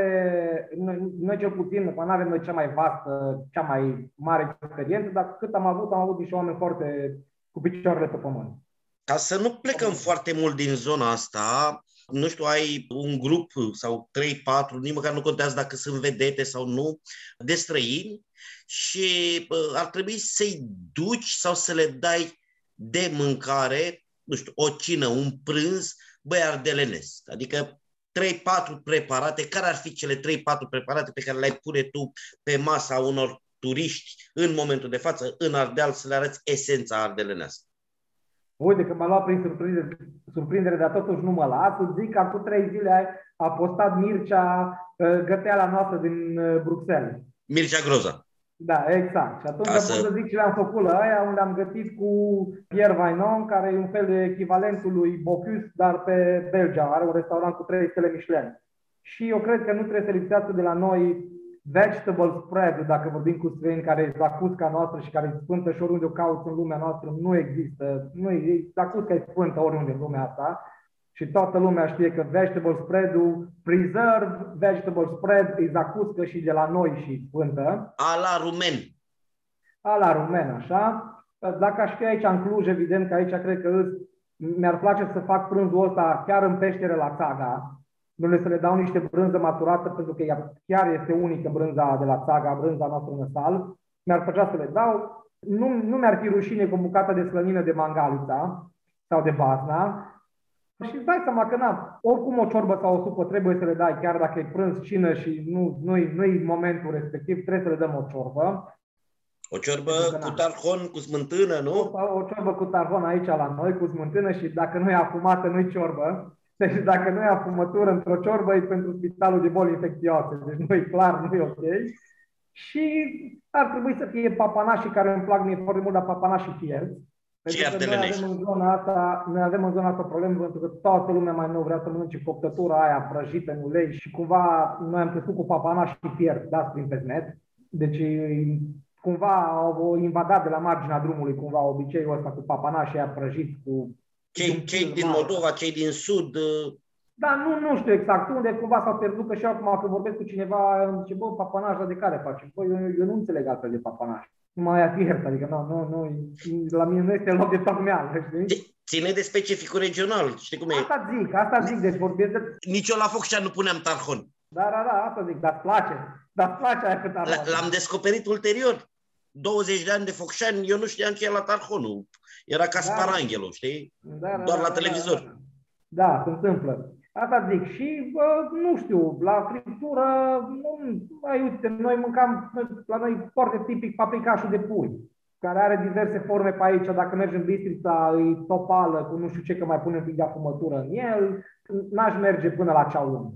noi, noi cel puțin, nu avem noi cea mai vastă, cea mai mare experiență, dar cât am avut, am avut niște oameni foarte cu picioarele pe pământ. Ca să nu plecăm foarte mult din zona asta, nu știu, ai un grup sau 3-4, nici măcar nu contează dacă sunt vedete sau nu, de străini și ar trebui să-i duci sau să le dai de mâncare nu știu, o cină, un prânz, băi, ardelenesc. Adică 3-4 preparate, care ar fi cele 3-4 preparate pe care le-ai pune tu pe masa unor turiști în momentul de față în Ardeal să le arăți esența ardelenească? Uite că m-a luat prin surprindere, surprindere dar totuși nu mă las. Îți zic că acum trei zile a postat Mircea uh, găteala noastră din uh, Bruxelles. Mircea Groza. Da, exact. Și atunci pot să zic ce le-am făcut la aia, unde am gătit cu Pierre Vainon, care e un fel de echivalentul lui Bocuse, dar pe Belgia. Are un restaurant cu trei stele Michelin. Și eu cred că nu trebuie să lipsească de la noi vegetable spread, dacă vorbim cu străini, care e zacusca noastră și care e sfântă și oriunde o cauți în lumea noastră, nu există. Nu e, zacusca e sfântă oriunde în lumea asta și toată lumea știe că vegetable spread-ul, preserve vegetable spread, e zacuscă și de la noi și sfântă. A la rumen. A la rumen, așa. Dacă aș fi aici în Cluj, evident că aici cred că mi-ar place să fac prânzul ăsta chiar în peștere la Țaga, nu să le dau niște brânză maturată, pentru că ea chiar este unică brânza de la Țaga, brânza noastră năsal. Mi-ar plăcea să le dau. Nu, nu mi-ar fi rușine cu bucată de slănină de mangalița sau de bazna, și îți dai seama că na, oricum o ciorbă sau o supă trebuie să le dai, chiar dacă e prânz, cină și nu, nu-i, nu-i momentul respectiv, trebuie să le dăm o ciorbă. O ciorbă cu tarhon, cu smântână, nu? O, o ciorbă cu tarhon aici la noi, cu smântână și dacă nu e afumată, nu-i ciorbă. Deci dacă nu e afumătură într-o ciorbă, e pentru spitalul de boli infecțioase. Deci nu e clar, nu e ok. Și ar trebui să fie papanașii care îmi plac mie foarte mult, dar papanașii fierți. Pentru că noi avem, în zona asta, noi avem în zona asta probleme pentru că toată lumea mai nou vrea să mănânce coptătura aia prăjită în ulei și cumva noi am crescut cu papanaș și pierd, dați prin pesmet. Deci cumva au invadat de la marginea drumului cumva obiceiul ăsta cu papanaș și aia prăjit cu... Cei, cei din Moldova, cei din Sud, da, nu, nu știu exact unde, cumva s-a pierdut, că și acum când vorbesc cu cineva, îmi zice, bă, papanajul de care face? Bă, eu, eu nu înțeleg altfel de papanaj mai atât, adică nu, nu, nu, la mine nu este loc de tocmeală, știi? Ține de specificul regional, știi cum e? Asta zic, asta zic, deci vorbesc de... Nici eu la Focșani nu puneam tarhon. Da, da, da, asta zic, dar place, dar place aia cât L-am descoperit ulterior. 20 de ani de Focșani, eu nu știam ce e la tarhonul. Era ca da. Sparanghelu, știi? Da, da, Doar da, la da, televizor. Da, da, da, se întâmplă. Asta zic. Și, bă, nu știu, la friptură, nu, mai uite, noi mâncam, la noi foarte tipic paprikașul de pui, care are diverse forme pe aici. Dacă mergem în Bistrița, e topală cu nu știu ce, că mai punem un pic de afumătură în el. N-aș merge până la ceaun.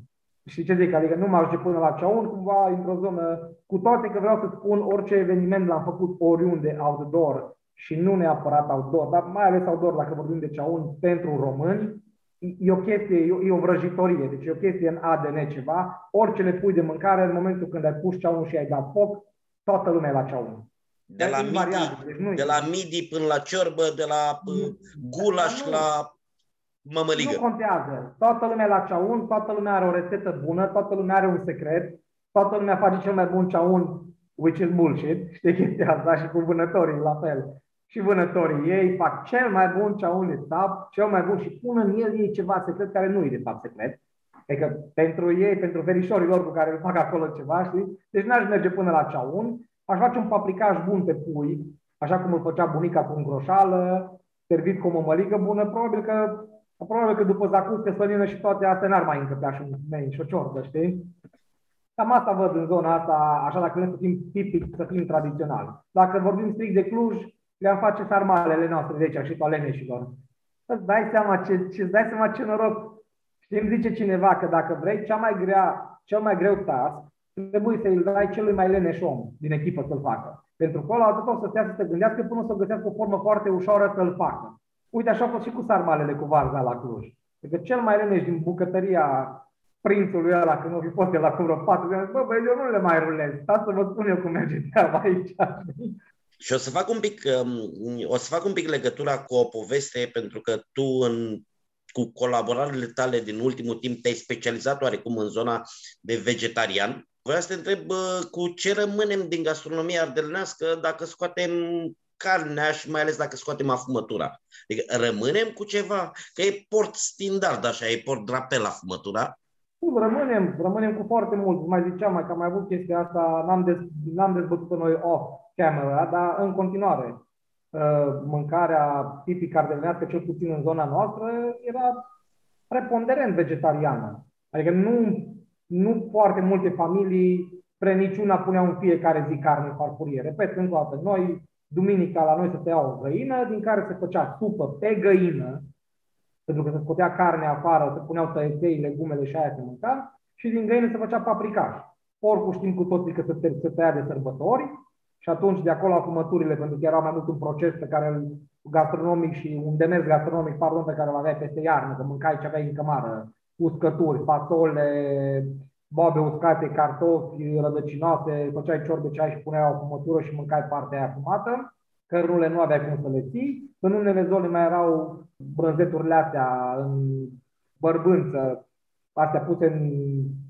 Și ce zic? Adică nu mă ajunge până la ceaun, cumva într-o zonă, cu toate că vreau să spun orice eveniment l-am făcut oriunde outdoor și nu neapărat outdoor, dar mai ales outdoor dacă vorbim de ceaun pentru români, e o chestie, e o vrăjitorie, deci e o chestie în ADN ceva. Orice le pui de mâncare, în momentul când ai pus ceaunul și ai dat foc, toată lumea la ceaun. De la, midi, deci de la midi până la ciorbă, de la gulaș la mămăligă. Nu contează. Toată lumea la ceaun, toată lumea are o rețetă bună, toată lumea are un secret, toată lumea face cel mai bun ceaun, which is bullshit, știi (laughs) chestia asta și cu vânătorii la fel. Și vânătorii ei fac cel mai bun ceaun de sap, cel mai bun și pun în el ei ceva secret care nu e de fapt secret. Adică pentru ei, pentru verișorii lor cu care îl fac acolo ceva, știi? Deci n-aș merge până la ceaun, aș face un paprikaj bun pe pui, așa cum îl făcea bunica cu îngroșală, servit cu o mămăligă bună, probabil că Probabil că după zacuscă, sănină și toate astea n-ar mai încăpea și un mei și o ciortă, știi? Cam asta văd în zona asta, așa dacă vrem să fim tipic, să fim tradițional. Dacă vorbim strict de Cluj, le-am face sarmalele noastre de aici și toaleneșilor. Îți dai seama ce, ce, îți dai seama ce noroc. Știi, îmi zice cineva că dacă vrei cea mai grea, cel mai greu task, trebuie să-i dai celui mai leneș om din echipă să-l facă. Pentru că ăla atât o să stea să se gândească până o să găsească o formă foarte ușoară să-l facă. Uite, așa a fost și cu sarmalele cu varza la Cluj. Adică cel mai leneș din bucătăria prințului ăla, când o fi fost el acum vreo patru de ani, bă, băi, eu nu le mai rulez. Stați să vă spun eu cum merge treaba aici. Și o să fac un pic, um, o să fac un pic legătura cu o poveste, pentru că tu în cu colaborările tale din ultimul timp te-ai specializat oarecum în zona de vegetarian. Vreau să te întreb cu ce rămânem din gastronomia ardelenească dacă scoatem carnea și mai ales dacă scoatem afumătura. Adică rămânem cu ceva, că e port standard așa, e port drapel afumătura. Rămânem, rămânem cu foarte mult. Mai ziceam mai că am mai avut chestia asta, n-am, dez, n-am dezbătut noi off camera, dar în continuare uh, mâncarea tipic ardelenească, cel puțin în zona noastră, era preponderent vegetariană. Adică nu, nu foarte multe familii pre niciuna puneau în fiecare zi carne farfurie. Repet încă o dată, noi duminica la noi se tăia o găină, din care se făcea supă pe găină, pentru că se scotea carne afară, se puneau tăietei, legumele și aia se mânca, și din găină se făcea paprikaș. Porcul știm cu toții că se, se tăia de sărbători și atunci de acolo afumăturile, pentru că era mai mult un proces pe care gastronomic și un demers gastronomic, pardon, pe care îl aveai peste iarnă, că mâncai ce aveai în cămară, uscături, fasole, boabe uscate, cartofi, rădăcinoase, făceai ciorbe ce ai și puneai o fumătură și mâncai partea aia fumată. Cărnurile nu aveai cum să le ții. În unele zone mai erau brânzeturile astea în bărbânță, astea puse în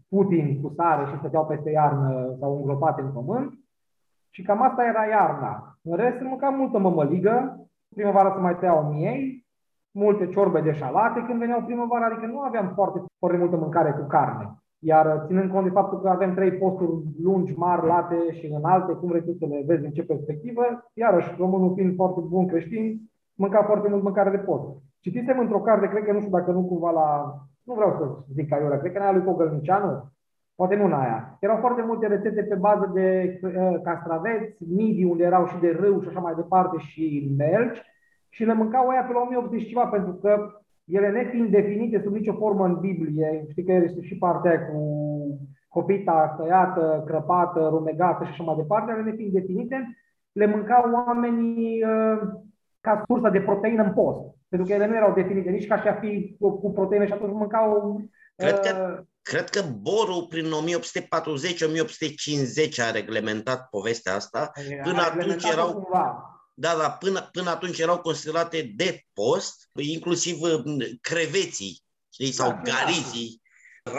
putin cu sare și stăteau peste iarnă sau îngropate în pământ. Și cam asta era iarna. În rest, se mânca multă mămăligă. Primăvara se mai tăiau miei, multe ciorbe de șalate când veneau primăvara, adică nu aveam foarte, foarte multă mâncare cu carne. Iar ținând cont de faptul că avem trei posturi lungi, mari, late și înalte, cum vrei să le vezi în ce perspectivă, iarăși românul fiind foarte bun creștin, mânca foarte mult mâncare de post. Citisem într-o carte, cred că nu știu dacă nu cumva la, nu vreau să zic aiurea, cred că în aia lui Cogălnicianu, poate nu în aia. Erau foarte multe rețete pe bază de uh, castraveți, midi, unde erau și de râu și așa mai departe și melci, și le mâncau aia pe la 1800 și ceva, pentru că ele nefiind definite sub nicio formă în Biblie, știi că este și partea cu copita tăiată, crăpată, rumegată și așa mai departe, ele nefiind definite, le mâncau oamenii uh, ca sursă de proteină în post. Pentru că ele nu erau definite nici ca și a fi cu, cu proteină și atunci mâncau... Uh, cred că, cred că Boru prin 1840-1850 a reglementat povestea asta. Până atunci erau... Cumva da, dar până, până atunci erau considerate de post, inclusiv uh, creveții știi, sau da, garizii,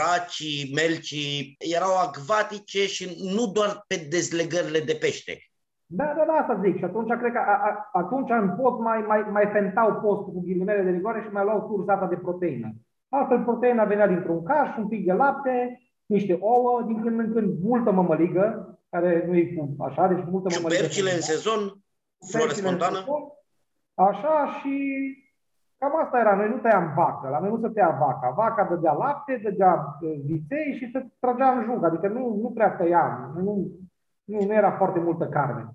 racii, melcii, erau acvatice și nu doar pe dezlegările de pește. Da, da, da, asta zic. Și atunci cred că a, a, atunci în pot mai, mai, mai fentau postul cu ghilimele de rigoare și mai luau sursa asta de proteină. Altfel, proteina venea dintr-un caș, un pic de lapte, niște ouă, din când în când multă mămăligă, care nu e cu așa, deci multă mămăligă. Ciupercile în sezon? Flore spontană? Așa și Cam asta era, noi nu tăiam vacă, la noi nu se tăia vaca. Vaca dădea lapte, dădea uh, viței și se tragea în jug, adică nu, nu prea tăiam, nu, nu, nu era foarte multă carne.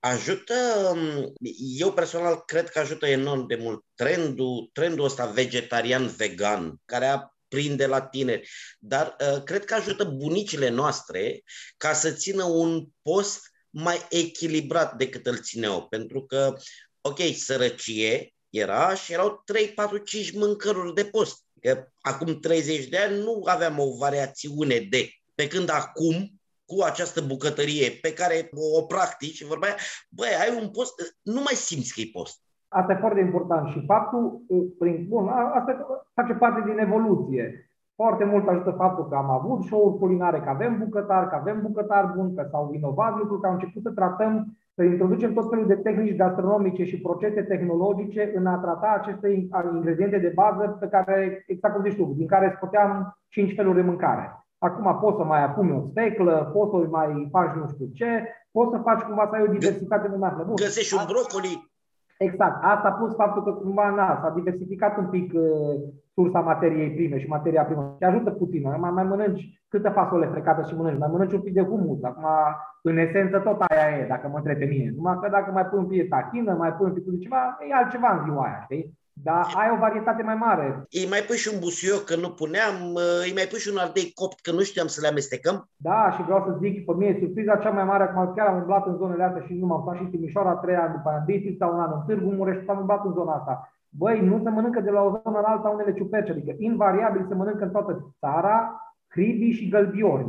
Ajută, um, eu personal cred că ajută enorm de mult trendul, trendul ăsta vegetarian-vegan, care a prinde la tineri, dar uh, cred că ajută bunicile noastre ca să țină un post mai echilibrat decât îl țineau, pentru că, ok, sărăcie, era și erau 3, 4, 5 mâncăruri de post. Că acum 30 de ani nu aveam o variațiune de. Pe când acum, cu această bucătărie pe care o practici și vorba aia, băi, ai un post, nu mai simți că e post. Asta e foarte important și faptul, prin, bun, asta face parte din evoluție. Foarte mult ajută faptul că am avut show-uri culinare, că avem bucătari, că avem bucătari buni, că s-au inovat lucruri, că am început să tratăm să introducem tot felul de tehnici gastronomice și procese tehnologice în a trata aceste ingrediente de bază pe care, exact cum zici tu, din care scoteam cinci feluri de mâncare. Acum poți să mai apumi o steclă, poți să mai faci nu știu ce, poți să faci cumva să ai o diversitate de mare. Găsești un brocoli. Exact. Asta plus faptul că cumva na, s-a diversificat un pic uh, sursa materiei prime și materia primă. Te ajută puțin. Mai, mai mănânci câte fasole frecate și mănânci. Mai mănânci un pic de humus. Acum, în esență, tot aia e, dacă mă întrebi pe mine. Numai că dacă mai pui un pic de tahină, mai pui un pic de ceva, e altceva în ziua aia, știi? Dar ai o varietate mai mare. Îi mai pui și un busuioc, că nu puneam, îi mai pui și un ardei copt, că nu știam să le amestecăm. Da, și vreau să zic, pe mine surpriza cea mai mare, acum chiar am umblat în zonele astea și nu m-am stat și Timișoara trei ani după aia, în sau un an în Târgu Mureș și am umblat în zona asta. Băi, nu se mănâncă de la o zonă în alta unele ciuperci, adică invariabil se mănâncă în toată țara hribii și gălbiori.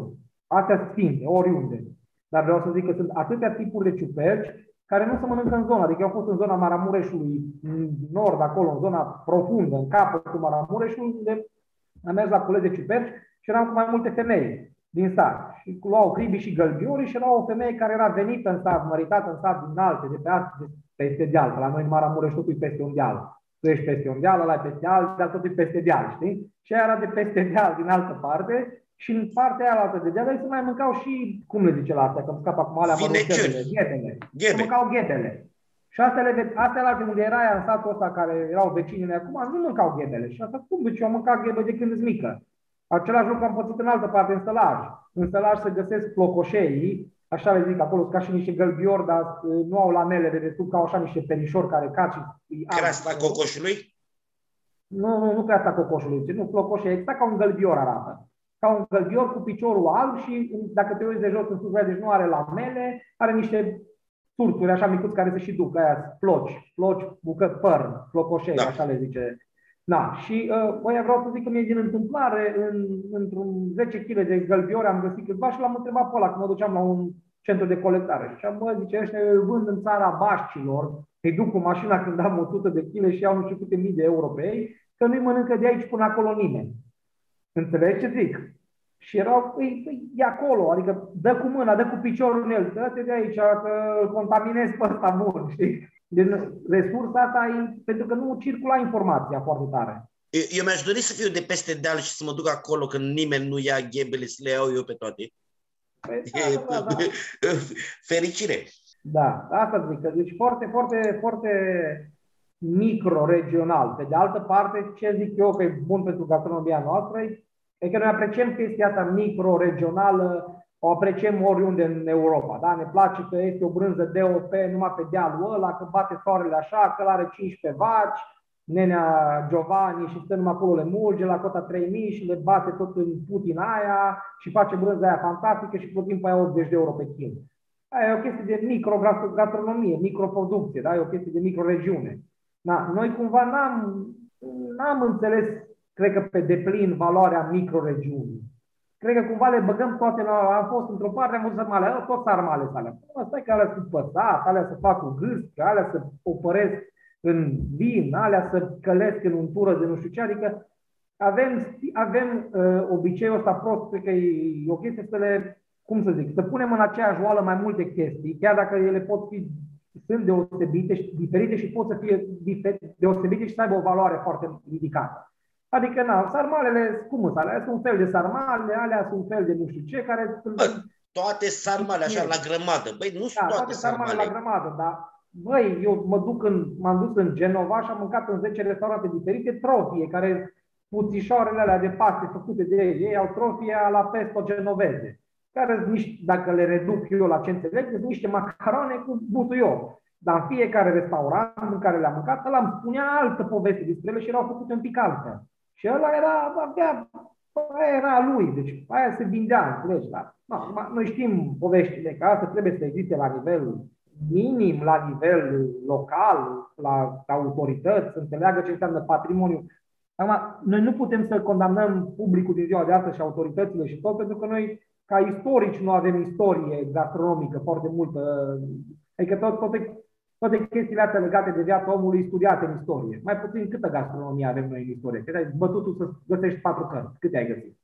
Astea sfinte, oriunde. Dar vreau să zic că sunt atâtea tipuri de ciuperci care nu se mănâncă în zona. Adică eu am fost în zona Maramureșului, în nord, acolo, în zona profundă, în capătul Maramureșului, unde am mers la colegi de ciuperci și eram cu mai multe femei din sat. Și luau cribi și gălbiori și era o femeie care era venită în sat, măritată în sat din alte, de pe alte, peste deal. la noi în Maramureș totul e peste un deal. Tu ești peste un deal, ăla e peste alt, dar totul e peste deal, știi? Și era de peste deal din altă parte și în partea aia altă de deal se mai mâncau și, cum le zice la astea, că scap acum alea măruțele, ghetele. Ghebe. mâncau ghetele. Și astea, astea la unde era aia în satul ăsta care erau vecinii acum, nu mâncau ghebele. Și asta cum? Deci eu am mâncat ghebe de când sunt mică. Același lucru am pățit în altă parte, în stălaj. În stălaj se găsesc flocoșei, așa le zic acolo, ca și niște gălbiori, dar uh, nu au lamele de desubt, ca așa niște perișori care caci. Creasta cocoșului? Nu, nu, nu creasta cocoșului, nu flocoșei, exact ca un gălbior arată ca un gălbior cu piciorul alb și dacă te uiți de jos în sus, deci nu are lamele, are niște turturi așa micuți care se și duc, aia floci, floci, bucăți păr, flocoșei, da. așa le zice. Da, și uh, băi, vreau să zic că mie din întâmplare, în, într-un 10 kg de gălbiori am găsit câțiva și l-am întrebat pe ăla când mă duceam la un centru de colectare. Și am bă, zice, ăștia îl vând în țara Bașcilor, îi duc cu mașina când am 100 de kg și iau nu știu câte mii de euro pe ei, că nu-i mănâncă de aici până acolo nimeni. Înțelegi ce zic? Și erau, păi, păi, e acolo, adică dă cu mâna, dă cu piciorul în el, dă-te de aici, că îl contaminezi pe ăsta bun, (laughs) știi? Din resursa asta e pentru că nu circula informația foarte tare. Eu, eu mi-aș dori să fiu de peste deal și să mă duc acolo când nimeni nu ia ghebele, să le iau eu pe toate. Păi, da, da, da. (laughs) Fericire! Da, asta zic, că deci foarte, foarte, foarte micro-regional. Pe de altă parte, ce zic eu că e bun pentru gastronomia noastră, e că noi apreciem chestia asta micro-regională, o apreciem oriunde în Europa. Da? Ne place că este o brânză DOP numai pe dealul ăla, că bate soarele așa, că are 15 vaci, nenea Giovanni și stă numai acolo le mulge la cota 3000 și le bate tot în Putin aia și face brânza aia fantastică și plătim pe aia 80 de euro pe kil. Aia e o chestie de microgastronomie, microproducție, da? e o chestie de microregiune. Da, noi cumva n-am, n-am înțeles, cred că pe deplin, valoarea microregiunii. Cred că cumva le băgăm toate la... Am fost într-o parte, am văzut sarmale, tot sarmale alea. Asta e că alea sunt păsat, alea să fac cu gâscă, alea să opăresc în vin, alea să călesc în untură de nu știu ce, adică avem, avem uh, obiceiul ăsta prost, cred că e o chestie să le, cum să zic, să punem în aceeași oală mai multe chestii, chiar dacă ele pot fi sunt deosebite și diferite și pot să fie deosebite și să aibă o valoare foarte ridicată. Adică, na, sarmalele, cum sunt alea? Sunt un fel de sarmale, alea sunt un fel de nu știu ce, care sunt... Bă, toate sarmale așa la grămadă. Băi, nu sunt da, toate, toate sarmale. sarmale la grămadă, dar Băi, eu mă duc în, m-am dus în Genova și am mâncat în 10 restaurante diferite trofie, care puțișoarele alea de paste făcute de ei, ei au trofia la pesto genoveze, care niște, dacă le reduc eu la ce înțeleg, sunt niște macarone cu butuior. Dar în fiecare restaurant în care le-am mâncat, ăla îmi spunea altă poveste despre ele și erau făcute un pic altfel. Și ăla era, avea, aia era lui, deci aia se vindea, înțelegi, dar no, noi știm poveștile, că asta trebuie să existe la nivel minim, la nivel local, la autorități, să înțeleagă ce înseamnă patrimoniu. Acum, noi nu putem să condamnăm publicul din ziua de astăzi și autoritățile și tot, pentru că noi, ca istorici, nu avem istorie gastronomică foarte multă. Adică tot, toate, toate chestiile astea legate de viața omului studiate în istorie. Mai puțin câtă gastronomie avem noi în istorie. Că ai bătut tu să găsești patru cărți. Câte ai găsit?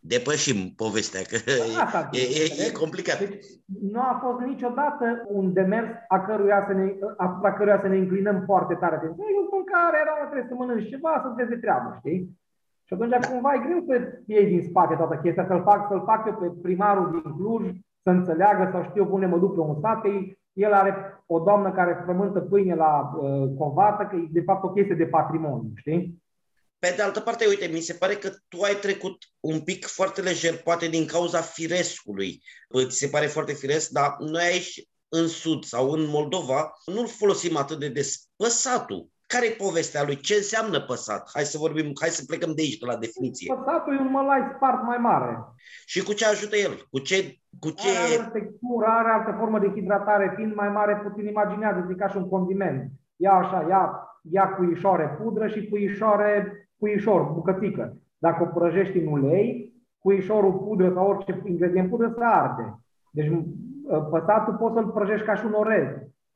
depășim povestea, că Asta, e, e, e complicat. Deci, nu a fost niciodată un demers a căruia să ne, asupra căruia să ne înclinăm foarte tare. Deci, eu în care era, trebuie să mănânci ceva, să vezi de treabă, știi? Și atunci cumva e greu să iei din spate toată chestia, să-l fac, să-l fac eu pe primarul din Cluj, să înțeleagă sau știu pune mă duc pe un sat, că el are o doamnă care frământă pâine la uh, covată, că e de fapt o chestie de patrimoniu, știi? Pe de altă parte, uite, mi se pare că tu ai trecut un pic foarte lejer, poate din cauza firescului. Ți se pare foarte firesc, dar noi aici în Sud sau în Moldova nu-l folosim atât de des. Păsatul. Care e povestea lui? Ce înseamnă păsat? Hai să vorbim, hai să plecăm de aici, de la definiție. Păsatul e un mălai spart mai mare. Și cu ce ajută el? Cu ce... Cu ce... Are altă textură, are altă formă de hidratare, fiind mai mare, puțin imaginează, ca și un condiment. Ia așa, ia, ia cuișoare pudră și cuișoare puișor, bucățică. Dacă o prăjești în ulei, puișorul pudră sau orice ingredient pudră se arde. Deci ă, păsatul poți să-l prăjești ca și un orez,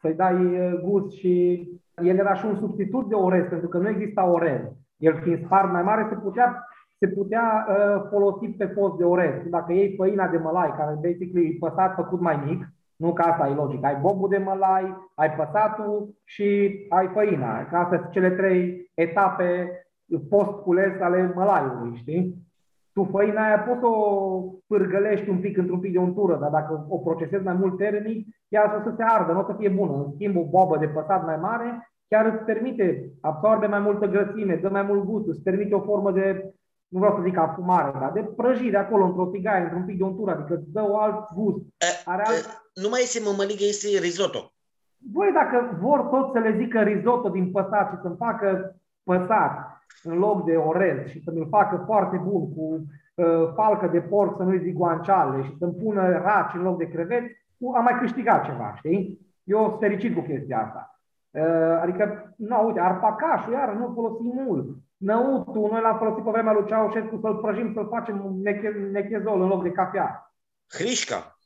să-i dai ă, gust și el era și un substitut de orez, pentru că nu exista orez. El fiind spart mai mare, se putea, se putea uh, folosi pe post de orez. Dacă iei făina de mălai, care basically e păsat făcut mai mic, nu că asta e logic. Ai bobul de mălai, ai păsatul și ai făina. Că astea sunt cele trei etape post-cules ale mălaiului, știi? Tu făina aia poți să o pârgălești un pic într-un pic de untură, dar dacă o procesezi mai mult termic, ea o să se ardă, nu o să fie bună. În schimb, o bobă de păsat mai mare chiar îți permite, absorbe mai multă grăsime, dă mai mult gust, îți permite o formă de, nu vreau să zic afumare, dar de prăjire acolo, într-o tigaie, într-un pic de untură, adică îți dă o alt gust. Are alt... Nu mai este mămăligă, este risotto. Voi dacă vor tot să le zică risotto din păsat și să-mi facă păsat, în loc de orez și să-mi facă foarte bun cu uh, falcă de porc, să nu-i zic guanciale și să-mi pună raci în loc de creveți, am mai câștigat ceva, știi? Eu sunt fericit cu chestia asta. Uh, adică, nu, uite, arpacașul, iar nu folosim mult. Năutul, noi l-am folosit pe vremea lui Ceaușescu să-l prăjim, să-l facem nechezol în loc de cafea. Hrișca.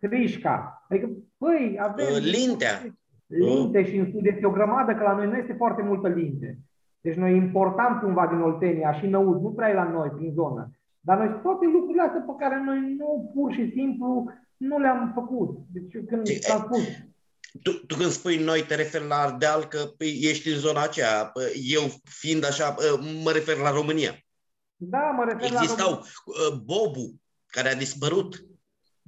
Hrișca. Adică, păi, avem... Uh, lintea. Linte și în sud este o grămadă, că la noi nu este foarte multă linte. Deci noi importam cumva din Oltenia și năud, nu prea e la noi prin zonă. Dar noi toate lucrurile astea pe care noi nu pur și simplu nu le-am făcut. Deci eu când am spus, tu, tu când spui noi, te referi la Ardeal, că păi, ești în zona aceea. Eu fiind așa, mă refer la România. Da, mă refer Existau la Existau uh, Bobu, care a dispărut.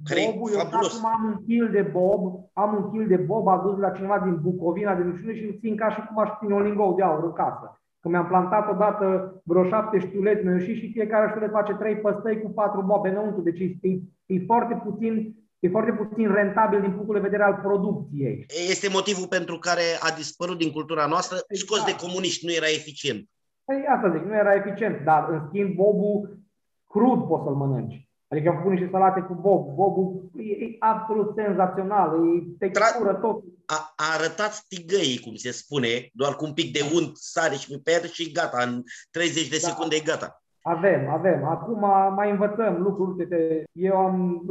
Care Bobul, eu acum am un kil de bob, am un kil de bob adus la cineva din Bucovina, de nu știu, și îl țin ca și cum aș ține un lingou de aur în casă. Că mi-am plantat odată vreo șapte știuleți mi și fiecare știulet face trei păstăi cu patru bobe înăuntru. Deci e, e, foarte puțin e foarte puțin rentabil din punctul de vedere al producției. Este motivul pentru care a dispărut din cultura noastră, exact. scos de comuniști, nu era eficient. Păi asta zic, nu era eficient, dar în schimb bobul crud poți să-l mănânci. Adică am făcut niște salate cu bob. Bobul e, e absolut senzațional, e textură tot. A, a arătat tigăii, cum se spune, doar cu un pic de unt, sare și piper și gata, în 30 de da. secunde e gata. Avem, avem. Acum mai învățăm lucruri. Eu am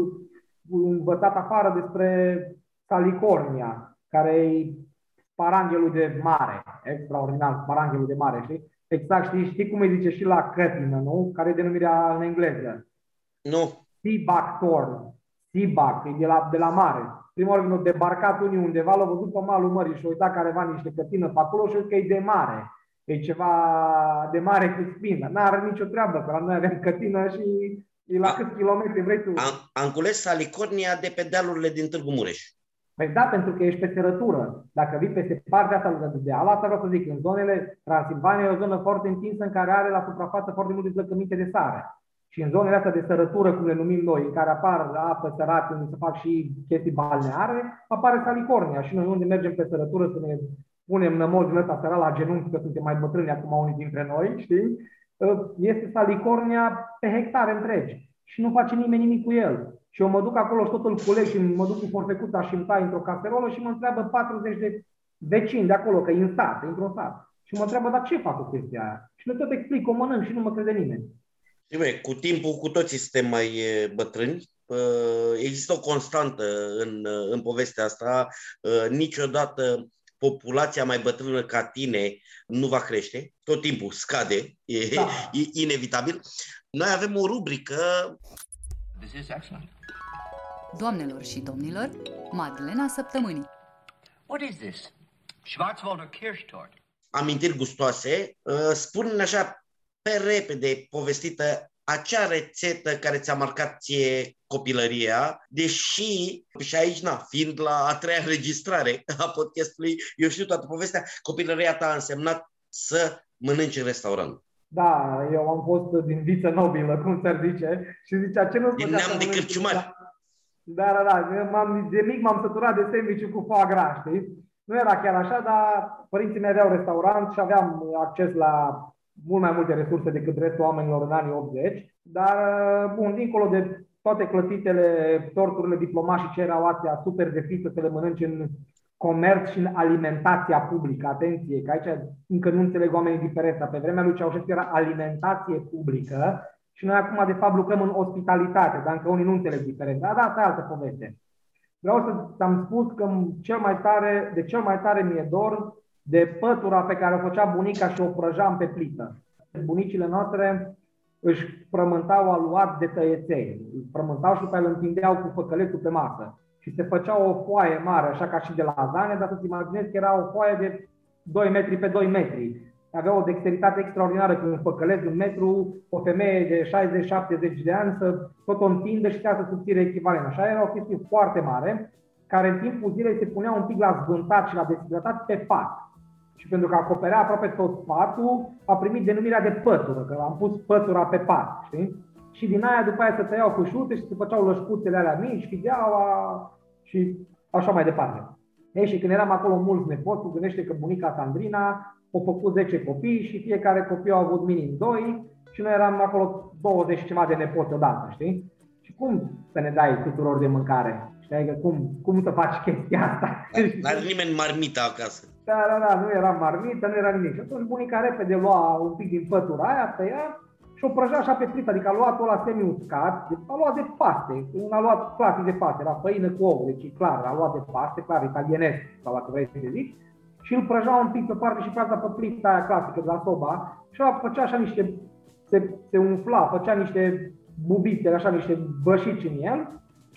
învățat afară despre California, care e paranghelul de mare, extraordinar, paranghelul de mare, știi? Exact, știi, știi cum îi zice și la cătină, nu? Care e denumirea în engleză. Nu. Seaback Torn. Seaback, e de la, de la mare. Prima oară când au debarcat unii undeva, l-au văzut pe malul mării și au uitat careva niște cătină pe acolo și că e de mare. E ceva de mare cu spină. N-are nicio treabă, că la noi avem cătină și e la A, cât kilometri vrei tu. Am, am cules salicornia de pe dealurile din Târgu Mureș. Păi da, pentru că ești pe serătură. Dacă vii peste partea asta de deal, asta vreau să zic, în zonele Transilvania e o zonă foarte întinsă în care are la suprafață foarte multe zlăcăminte de sare. Și în zonele astea de sărătură, cum le numim noi, în care apar apă sărată, unde se fac și chestii balneare, apare salicornia. Și noi unde mergem pe sărătură să ne punem nămodul ăsta sărat la genunchi, că suntem mai bătrâni acum unii dintre noi, știi? Este salicornia pe hectare întregi. Și nu face nimeni nimic cu el. Și eu mă duc acolo și tot îl culeg și mă duc cu forfecuța și îmi tai într-o caserolă și mă întreabă 40 de vecini de acolo, că e în sat, e într-un sat. Și mă întreabă, dar ce fac cu chestia aia? Și le tot explic, o mănânc și nu mă crede nimeni. Bine, cu timpul cu toții suntem mai bătrâni. Există o constantă în, în povestea asta. Niciodată populația mai bătrână ca tine nu va crește. Tot timpul scade. E, da. e inevitabil. Noi avem o rubrică This is excellent. Doamnelor și domnilor, Madlena Săptămânii. What is this? Schwarzwälder Kirschtort. Amintiri gustoase. Uh, spune așa pe repede povestită acea rețetă care ți-a marcat ție copilăria, deși, și aici, na, fiind la a treia înregistrare a podcastului, eu știu toată povestea, copilăria ta a însemnat să mănânci în restaurant. Da, eu am fost din viță nobilă, cum s-ar zice, și zicea, ce nu Din neam de cârciumari. Da, da, da. M-am, de mic m-am săturat de sandwich cu foie gras, știi? Nu era chiar așa, dar părinții mei aveau restaurant și aveam acces la mult mai multe resurse decât restul oamenilor în anii 80. Dar, bun, dincolo de toate clătitele, torturile diplomașice erau astea super de fiță să le mănânci în comerț și în alimentația publică. Atenție, că aici încă nu înțeleg oamenii diferența. Pe vremea lui Ceaușescu era alimentație publică și noi acum, de fapt, lucrăm în ospitalitate, dar încă unii nu înțeleg diferența. Da, asta e altă poveste. Vreau să am spus că cel mai tare, de cel mai tare mi-e dor de pătura pe care o făcea bunica și o prăjam pe plită. Bunicile noastre își frământau aluat de tăieței, îl frământau și pe îl întindeau cu făcălețul pe masă. Și se făcea o foaie mare, așa ca și de la lasagne, dar să-ți imaginezi că era o foaie de 2 metri pe 2 metri avea o dexteritate extraordinară cu un păcăleț de un metru, o femeie de 60-70 de ani să tot o întindă și să subțire echivalent. Așa era o chestie foarte mare, care în timpul zilei se punea un pic la zvântat și la deshidratat pe pat. Și pentru că acoperea aproape tot patul, a primit denumirea de pătură, că am pus pătura pe pat, știi? Și din aia după aia se tăiau fâșuțe și se făceau lășcuțele alea mici, fideaua și așa mai departe. Ei, și când eram acolo mulți nepoți, gândește că bunica Sandrina au făcut 10 copii și fiecare copil a avut minim 2 și noi eram acolo 20 ceva de nepoți odată, știi? Și cum să ne dai tuturor de mâncare? Știi? Adică cum, cum să faci chestia asta? Nu are nimeni marmita acasă. Da, da, da, nu era marmită, nu era nimic. Și atunci bunica repede lua un pic din pătura aia, tăia și o prăjea așa pe plită, adică a luat-o la semi-uscat, a luat de paste, un a luat clasic de paste, era făină cu ouă, deci clar, a luat de paste, clar, italienesc, sau dacă vrei să zic, și îl prăja un pic pe parte și pe alta pe plită aia clasică de la soba și ăla făcea așa niște, se, se umfla, făcea niște bubite, așa niște bășici în el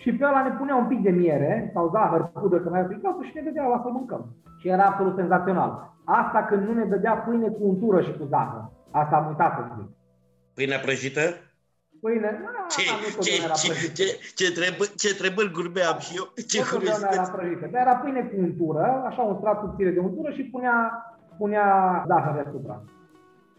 și pe ăla ne punea un pic de miere sau zahăr, pudră, că mai aplicat și ne dădea la să mâncăm. Și era absolut senzațional. Asta când nu ne dădea pâine cu untură și cu zahăr. Asta am uitat să zic. Pâinea prăjită? Pâine, ce, ce, ce, ce, ce, trebuie, ce trebuie gurbeam și eu, ce curiozitate. era prăjită, dar era pâine cu untură, așa un strat subțire de untură și punea, punea zahăr deasupra.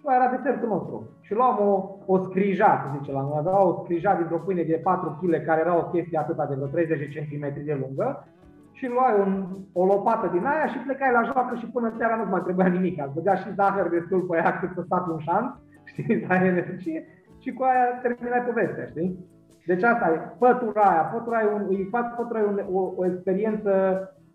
Și era desertul nostru. Și luam o, o scrija, să zice la noi, avea o scrija dintr-o pâine de 4 kg, care era o chestie atâta de vreo 30 cm de lungă, și luai un, o lopată din aia și plecai la joacă și până seara nu mai trebuia nimic. Ați băgea și zahăr destul pe ea cât să stați un șanț, (laughs) știi, să ai energie și cu aia terminai povestea, știi? Deci asta e, pătura aia, pătura e, un, e, pătura e un, o, o experiență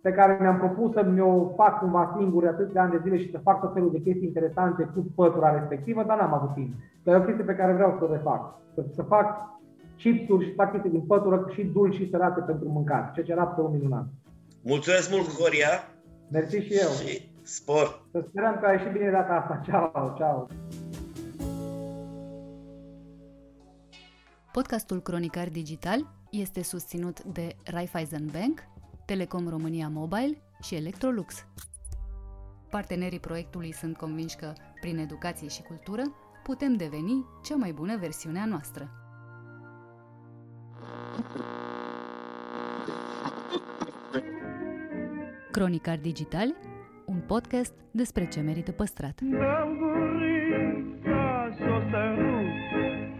pe care mi-am propus să mi-o fac cumva singur atât de ani de zile și să fac tot felul de chestii interesante cu pătura respectivă, dar n-am avut timp. Dar e o chestie pe care vreau să o refac. Să, să fac chipsuri și să fac chestii din pătură și dulci și sărate pentru mâncat, ceea ce era absolut minunat. Mulțumesc mult, Horia! Mersi și eu! Și spor! Să sperăm că a ieșit bine data asta. Ciao, ciao! Podcastul Cronicar Digital este susținut de Raiffeisen Bank, Telecom România Mobile și Electrolux. Partenerii proiectului sunt convinși că, prin educație și cultură, putem deveni cea mai bună versiunea noastră. Cronicar Digital, un podcast despre ce merită păstrat.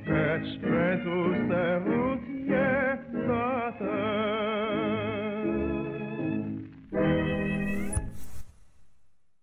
Căci pe sărut e toată